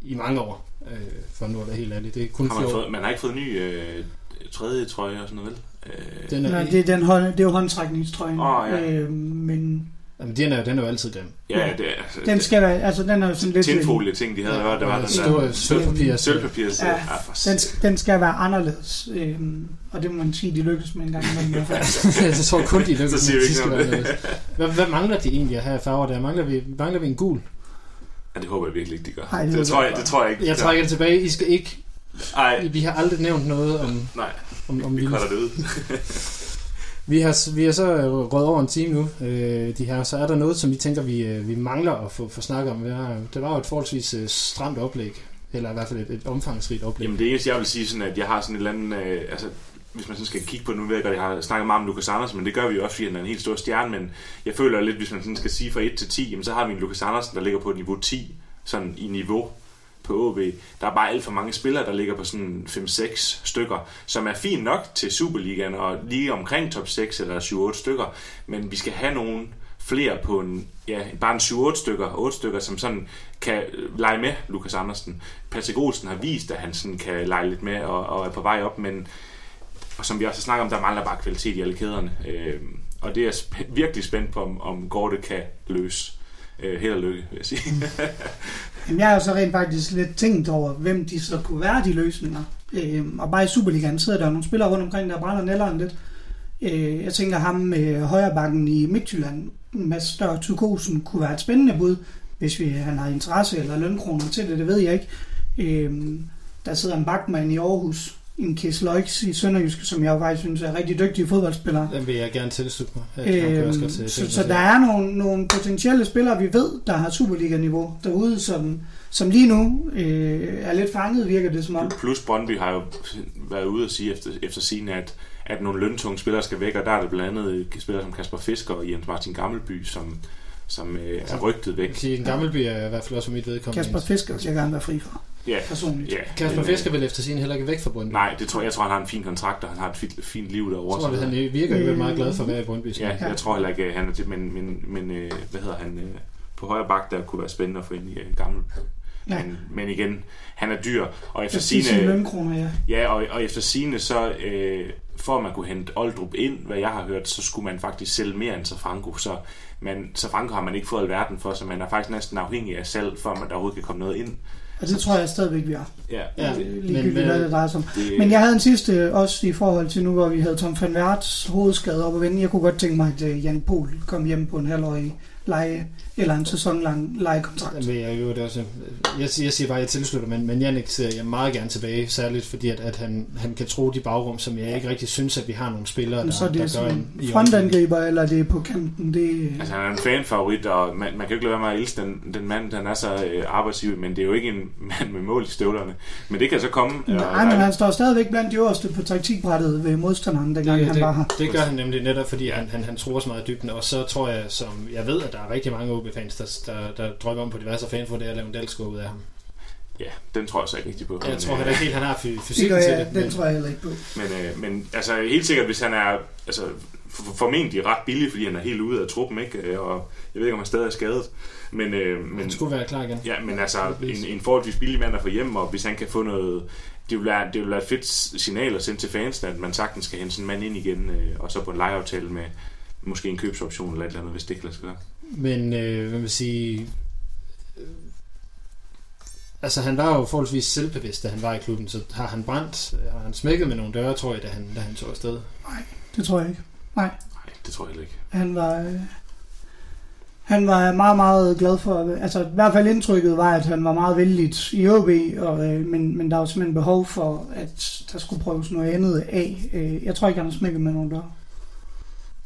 i mange år, øh, for nu at være helt ærlig. Det er kun Har man, fået, man har ikke fået ny øh, tredje trøje og sådan noget, vel? Øh, Den Nej, er, det, er den hånd, det er jo håndtrækningstrøjen. Åh, ja. øhm, men jamen, den, er, den er jo altid grim. ja, det er altså, den skal være, altså den er jo sådan lidt... tinfolie ting, de havde, Ja, ja, det var den store der sølvpapir. sølvpapir. Ja, Ja, for Den, den skal være anderledes, øhm, og det må man sige, de lykkes med en gang. fald. jeg tror kun, de lykkes med de skal være hvad, hvad mangler de egentlig at have af farver der? Mangler vi, mangler vi en gul? Ja, det håber jeg virkelig ikke, de gør. Nej, det det, det, tror jeg det tror jeg ikke. Jeg trækker det tilbage. I skal ikke... Nej, Vi har aldrig nævnt noget om, nej, om, om vi cutter det ud. Vi har, vi har så øh, røget over en time nu. Øh, de her, så er der noget, som vi tænker, vi, øh, vi mangler at få, få snakket om. Har, det var jo et forholdsvis øh, stramt oplæg. Eller i hvert fald et, et omfangsrigt oplæg. Jamen det eneste, jeg vil sige, sådan, at jeg har sådan et eller andet... Øh, altså, hvis man sådan skal kigge på nu ved jeg godt, jeg har snakket meget om Lukas Andersen, men det gør vi jo også, fordi han er en helt stor stjerne, men jeg føler lidt, hvis man sådan skal sige fra 1 til 10, jamen, så har vi en Lukas Andersen, der ligger på niveau 10, sådan i niveau på OB. Der er bare alt for mange spillere, der ligger på sådan 5-6 stykker, som er fint nok til Superligaen og lige omkring top 6 eller 7-8 stykker, men vi skal have nogen flere på en, ja, bare en 7-8 stykker, 8 stykker, som sådan kan lege med Lukas Andersen. Patrick Olsen har vist, at han sådan kan lege lidt med og, og er på vej op, men og som vi også har snakket om, der mangler bare kvalitet i alle kæderne. Øh, og det er jeg spæ- virkelig spændt på, om, om Gorte kan løse. Øh, held og lykke, vil jeg sige. Jamen, jeg har jo så rent faktisk lidt tænkt over, hvem de så kunne være, de løsninger. Øh, og bare i Superligaen sidder der nogle spillere rundt omkring, der brænder nælderen lidt. Øh, jeg tænker ham øh, med højrebakken i Midtjylland, Mads Stør Tukosen, kunne være et spændende bud, hvis vi, han har interesse eller lønkroner til det, det ved jeg ikke. Øh, der sidder en bakmand i Aarhus, en Kies i Sønderjysk, som jeg faktisk synes er rigtig dygtig fodboldspiller. Den vil jeg gerne tilslutte mig. Jeg Øhm, så, så der er nogle, nogle potentielle spillere, vi ved, der har Superliga-niveau derude, som, som lige nu øh, er lidt fanget, virker det som om. Plus Brøndby har jo været ude og sige efter, efter sine, at, at nogle løntunge spillere skal væk, og der er det blandt andet spillere som Kasper Fisker og Jens Martin Gammelby, som, som øh, er rygtet Jeg væk. vil sige, en gammel by er i hvert fald også mit vedkommende. Kasper Fisker vil jeg gerne være fri for, Ja, personligt. ja. Kasper øh, Fisker vil efter sin heller ikke væk fra Brøndby. Nej, det tror jeg, jeg tror, han har en fin kontrakt, og han har et fint, fint liv Jeg derovre. tror, at så- han virker jo meget glad for at være i Brøndby. Ja, jeg tror heller ikke, han er til, men, men, men øh, hvad hedder han, øh, på højre bak, der kunne være spændende at få ind i øh, gammel. Ja. Men, men igen, han er dyr, og efter Efter sine sine, lønkroner, ja. ja, og, og efter sine så, øh, for at man kunne hente Oldrup ind, hvad jeg har hørt, så skulle man faktisk sælge mere end Safranco, så men Safranco har man ikke fået alverden for, så man er faktisk næsten afhængig af salg, for at man der overhovedet kan komme noget ind. Og det tror jeg stadigvæk, vi har. Ja, Ja, Øh, men, Ligegyldigt, hvad det drejer sig om. det, Men jeg havde en sidste også i forhold til nu, hvor vi havde Tom van Werts hovedskade op at vende. Jeg kunne godt tænke mig, at øh, Jan Pohl kom hjem på en halvårig leje, eller en sæsonlang lejekontrakt. Vil jeg jo det også. Jeg, siger- jeg siger bare, at jeg tilslutter, men, men Jannik ser jeg meget gerne tilbage, særligt fordi, at, at han, han kan tro de bagrum, som jeg ikke rigtig synes, at vi har nogle spillere, der, Men så er der det gør som en, i frontangriber, eller det er på kanten, det Altså han er en fanfavorit, og man, man kan jo ikke lade være med at elske den, den mand, han er så øh, arbejdsgiver, men det er jo ikke en mand med mål i støvlerne. Men det kan så komme. Nej, men han står stadigvæk blandt de øverste på taktikbrættet ved modstanderen, dengang det, han det, var her. det gør han nemlig netop, fordi han, han, han tror så meget i dybden, og så tror jeg, som jeg ved, at der er rigtig mange OB-fans, der, der, der drømmer om på diverse fanfor, det er at lave en dalskår ud af ham. Ja, den tror jeg så ikke rigtig på. Jeg Men, tror øh, heller ikke helt, han har fysikken til det. den men- tror jeg heller ikke på. Men, øh, men altså helt sikkert, hvis han er altså, for- formentlig ret billig, fordi han er helt ude af truppen, ikke? Øh, og jeg ved ikke, om han stadig er skadet. Men, øh, men, Han skulle være klar igen. ja, men altså, en, en forholdsvis billig mand at få hjem, og hvis han kan få noget... Det vil, være, det vil være et fedt signal at sende til fansene, at man sagtens skal hente sådan en mand ind igen, øh, og så på en lejeaftale med måske en købsoption eller et eller andet, hvis det kan lade sig gøre. Men øh, hvad vil sige... Øh, altså han var jo forholdsvis selvbevidst, da han var i klubben, så har han brændt, har han smækket med nogle døre, tror jeg, da han, da han tog afsted. Det tror jeg ikke. Nej, det tror jeg ikke. Han var... Øh, Han var meget, meget glad for, altså i hvert fald indtrykket var, at han var meget vældigt i OB, og, øh, men, men der var simpelthen behov for, at der skulle prøves noget andet af. Øh, jeg tror ikke, han har smækket med nogen dør.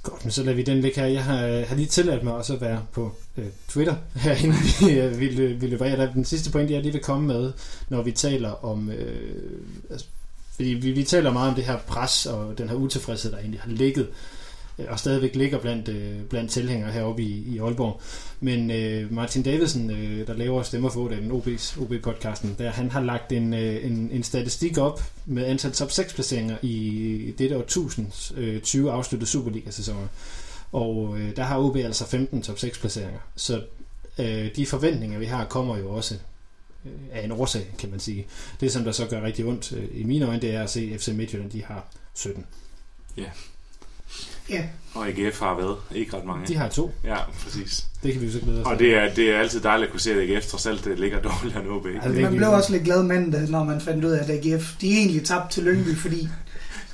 Godt, men så lader vi den ligge her. Jeg har, øh, har lige tilladt mig også at være på øh, Twitter herinde. vi, øh, vi, vi løber af. Den sidste point, jeg lige vil komme med, når vi taler om... Øh, altså, fordi vi, vi taler meget om det her pres og den her utilfredshed, der egentlig har ligget Øh, og stadigvæk ligger blandt, øh, blandt tilhængere heroppe i, i Aalborg. Men øh, Martin Davidsen, øh, der laver Stemmer for den OB's, OB-podcasten, der han har lagt en, øh, en, en statistik op med antal top 6 placeringer i dette årtusinds øh, 20 afsluttede Superliga-sæsoner. Og øh, der har OB altså 15 top 6 placeringer. Så øh, de forventninger, vi har, kommer jo også øh, af en årsag, kan man sige. Det, som der så gør rigtig ondt øh, i mine øjne, det er at se FC Midtjylland, de har 17. Ja, og AGF har været ikke ret mange. De har to. Ja, præcis. Det kan vi jo så glæde os Og det er, det er altid dejligt at kunne se, at AGF trods alt det ligger dårligere end OB. Altså, det er man blev også lidt glad mandag, når man fandt ud af, at AGF de egentlig tabte til Lyngby, fordi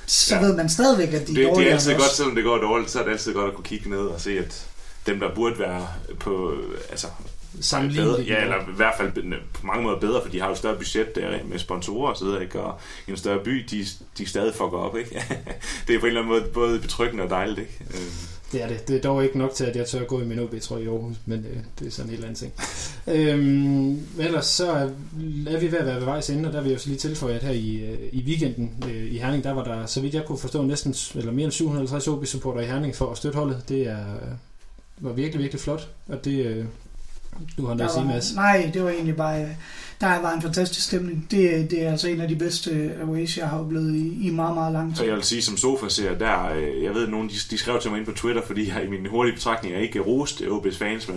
så Ja. ved man stadigvæk, at de er Det, det dårligere er altid godt, selvom det går dårligt, så er det altid godt at kunne kigge ned og se, at dem, der burde være på, altså, Sammenligneligt. ja, eller i hvert fald på mange måder bedre, for de har jo større budget der med sponsorer og så videre, ikke? og en større by, de, de stadig fucker op, ikke? det er på en eller anden måde både betryggende og dejligt, ikke? Det er det. Det er dog ikke nok til, at jeg tør at gå i min OB, tror jeg, i Aarhus, men øh, det er sådan en helt anden ting. øhm, ellers så er, er vi ved at være ved vejs ende, og der vil jeg jo så lige tilføje, at her i, øh, i weekenden øh, i Herning, der var der, så vidt jeg kunne forstå, næsten eller mere end 750 OB-supporter i Herning for at støtte holdet. Det er, var virkelig, virkelig flot, og det, øh, du har noget at sige, Mads. nej, det var egentlig bare... øh, Der var en fantastisk stemning. Det, det er altså en af de bedste aways, jeg har oplevet i, i meget, meget lang Så tid. jeg vil sige, som sofa ser der, øh, jeg ved, at nogen de, de skrev til mig ind på Twitter, fordi jeg i min hurtige betragtning er ikke rost OB's fans, men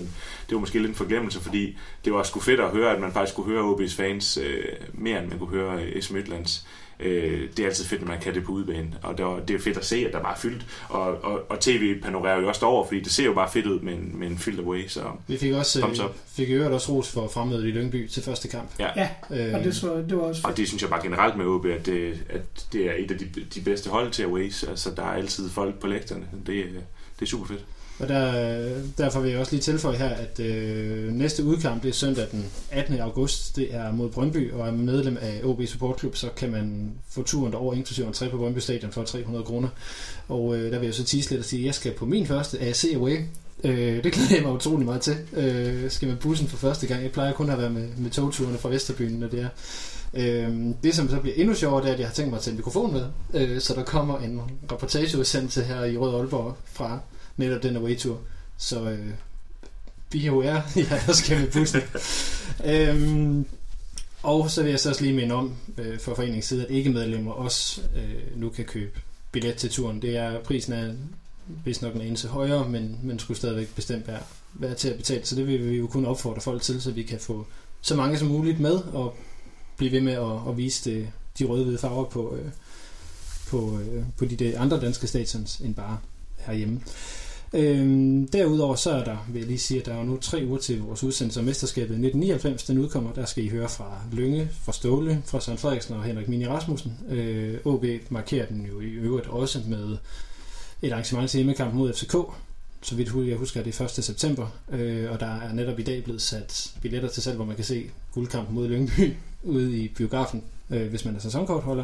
det var måske lidt en forglemmelse, fordi det var sgu fedt at høre, at man faktisk kunne høre OB's fans øh, mere, end man kunne høre øh, S. Midtlands. Øh, det er altid fedt, når man kan det på udebane, og det, var, det er fedt at se, at der bare er fyldt, og, og, og tv panorerer jo også over, fordi det ser jo bare fedt ud med en, med en fyldt away, så Vi fik også Thumbs øh, up. fik i øvrigt også ros for fremmødet i Lyngby til første kamp. ja. Ja, Øh, og det, så, det var også Og fedt. det synes jeg bare generelt med OB, at det, at det er et af de, de bedste hold til aways. Altså, der er altid folk på lægterne. Det, er- det er super fedt. Og der, derfor vil jeg også lige tilføje her, at øh, næste udkamp det er søndag den 18. august. Det er mod Brøndby, og er medlem af OB Support Club, så kan man få turen derover, inklusive entré på Brøndby Stadion for 300 kroner. Og øh, der vil jeg så tease lidt og sige, at jeg skal på min første AC Away. Øh, det glæder jeg mig utrolig meget til. Øh, skal med bussen for første gang. Jeg plejer kun at være med, med togturene fra Vesterbyen, når det er. Øh, det, som så bliver endnu sjovere, det er, at jeg har tænkt mig at tage en mikrofon med. Øh, så der kommer en reportageudsendelse her i Rød Aalborg fra netop den away-tur. Så øh, BOR, ja, der skal med bussen. øhm, og så vil jeg så også lige minde om, øh, for foreningens side, at ikke-medlemmer også øh, nu kan købe billet til turen. Det er, prisen er hvis nok en eneste højere, men, men skulle stadigvæk bestemt være, være til at betale. Så det vil vi jo kun opfordre folk til, så vi kan få så mange som muligt med, og blive ved med at, at vise det, de røde-hvide farver på, øh, på, øh, på de andre danske stations, end bare herhjemme. Øhm, derudover så er der, vil jeg lige sige, at der er jo nu tre uger til vores udsendelse af mesterskabet 1999, den udkommer. Der skal I høre fra Lønge, fra Ståle, fra Søren Frederiksen og Henrik Mini Rasmussen. Øh, OB markerer den jo i øvrigt også med et arrangement til hjemmekamp mod FCK. Så vidt jeg husker, er det 1. september, øh, og der er netop i dag blevet sat billetter til salg, hvor man kan se guldkampen mod Lyngby ude i biografen, øh, hvis man er sæsonkortholder.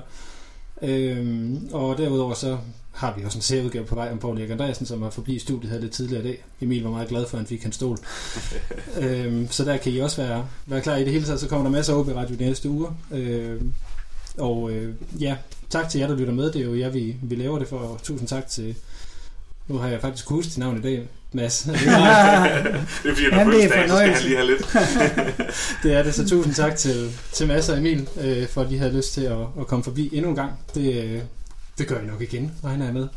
Øhm, og derudover så har vi også en serieudgave på vej om Paul Erik Andreasen, som var forbi i studiet her lidt tidligere i dag. Emil var meget glad for, at han fik hans stol. øhm, så der kan I også være, være klar i det hele taget. Så kommer der masser af OB Radio de næste uger. Øhm, og øh, ja, tak til jer, der lytter med. Det er jo jer, vi, vi laver det for. Og tusind tak til... Nu har jeg faktisk husket dit navn i dag, Mads. Det er fordi, det er fødselsdag, så skal han lige have lidt. Det er det, så tusind tak til, til Mads og Emil, øh, for at de havde lyst til at, at komme forbi endnu en gang. Det, øh, det gør vi nok igen, regner jeg med.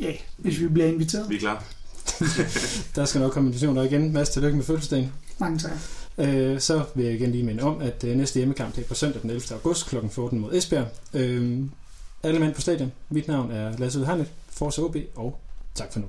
Ja, hvis vi bliver inviteret. Vi er klar. Der skal nok komme invitationer igen. Mads, tillykke med fødselsdagen. Mange tak. Øh, så vil jeg igen lige minde om, at øh, næste hjemmekamp det er på søndag den 11. august kl. 14 mod Esbjerg. Øh, alle mand på stadion. Mit navn er Lasse Udhannet, Forza OB, og tak for nu.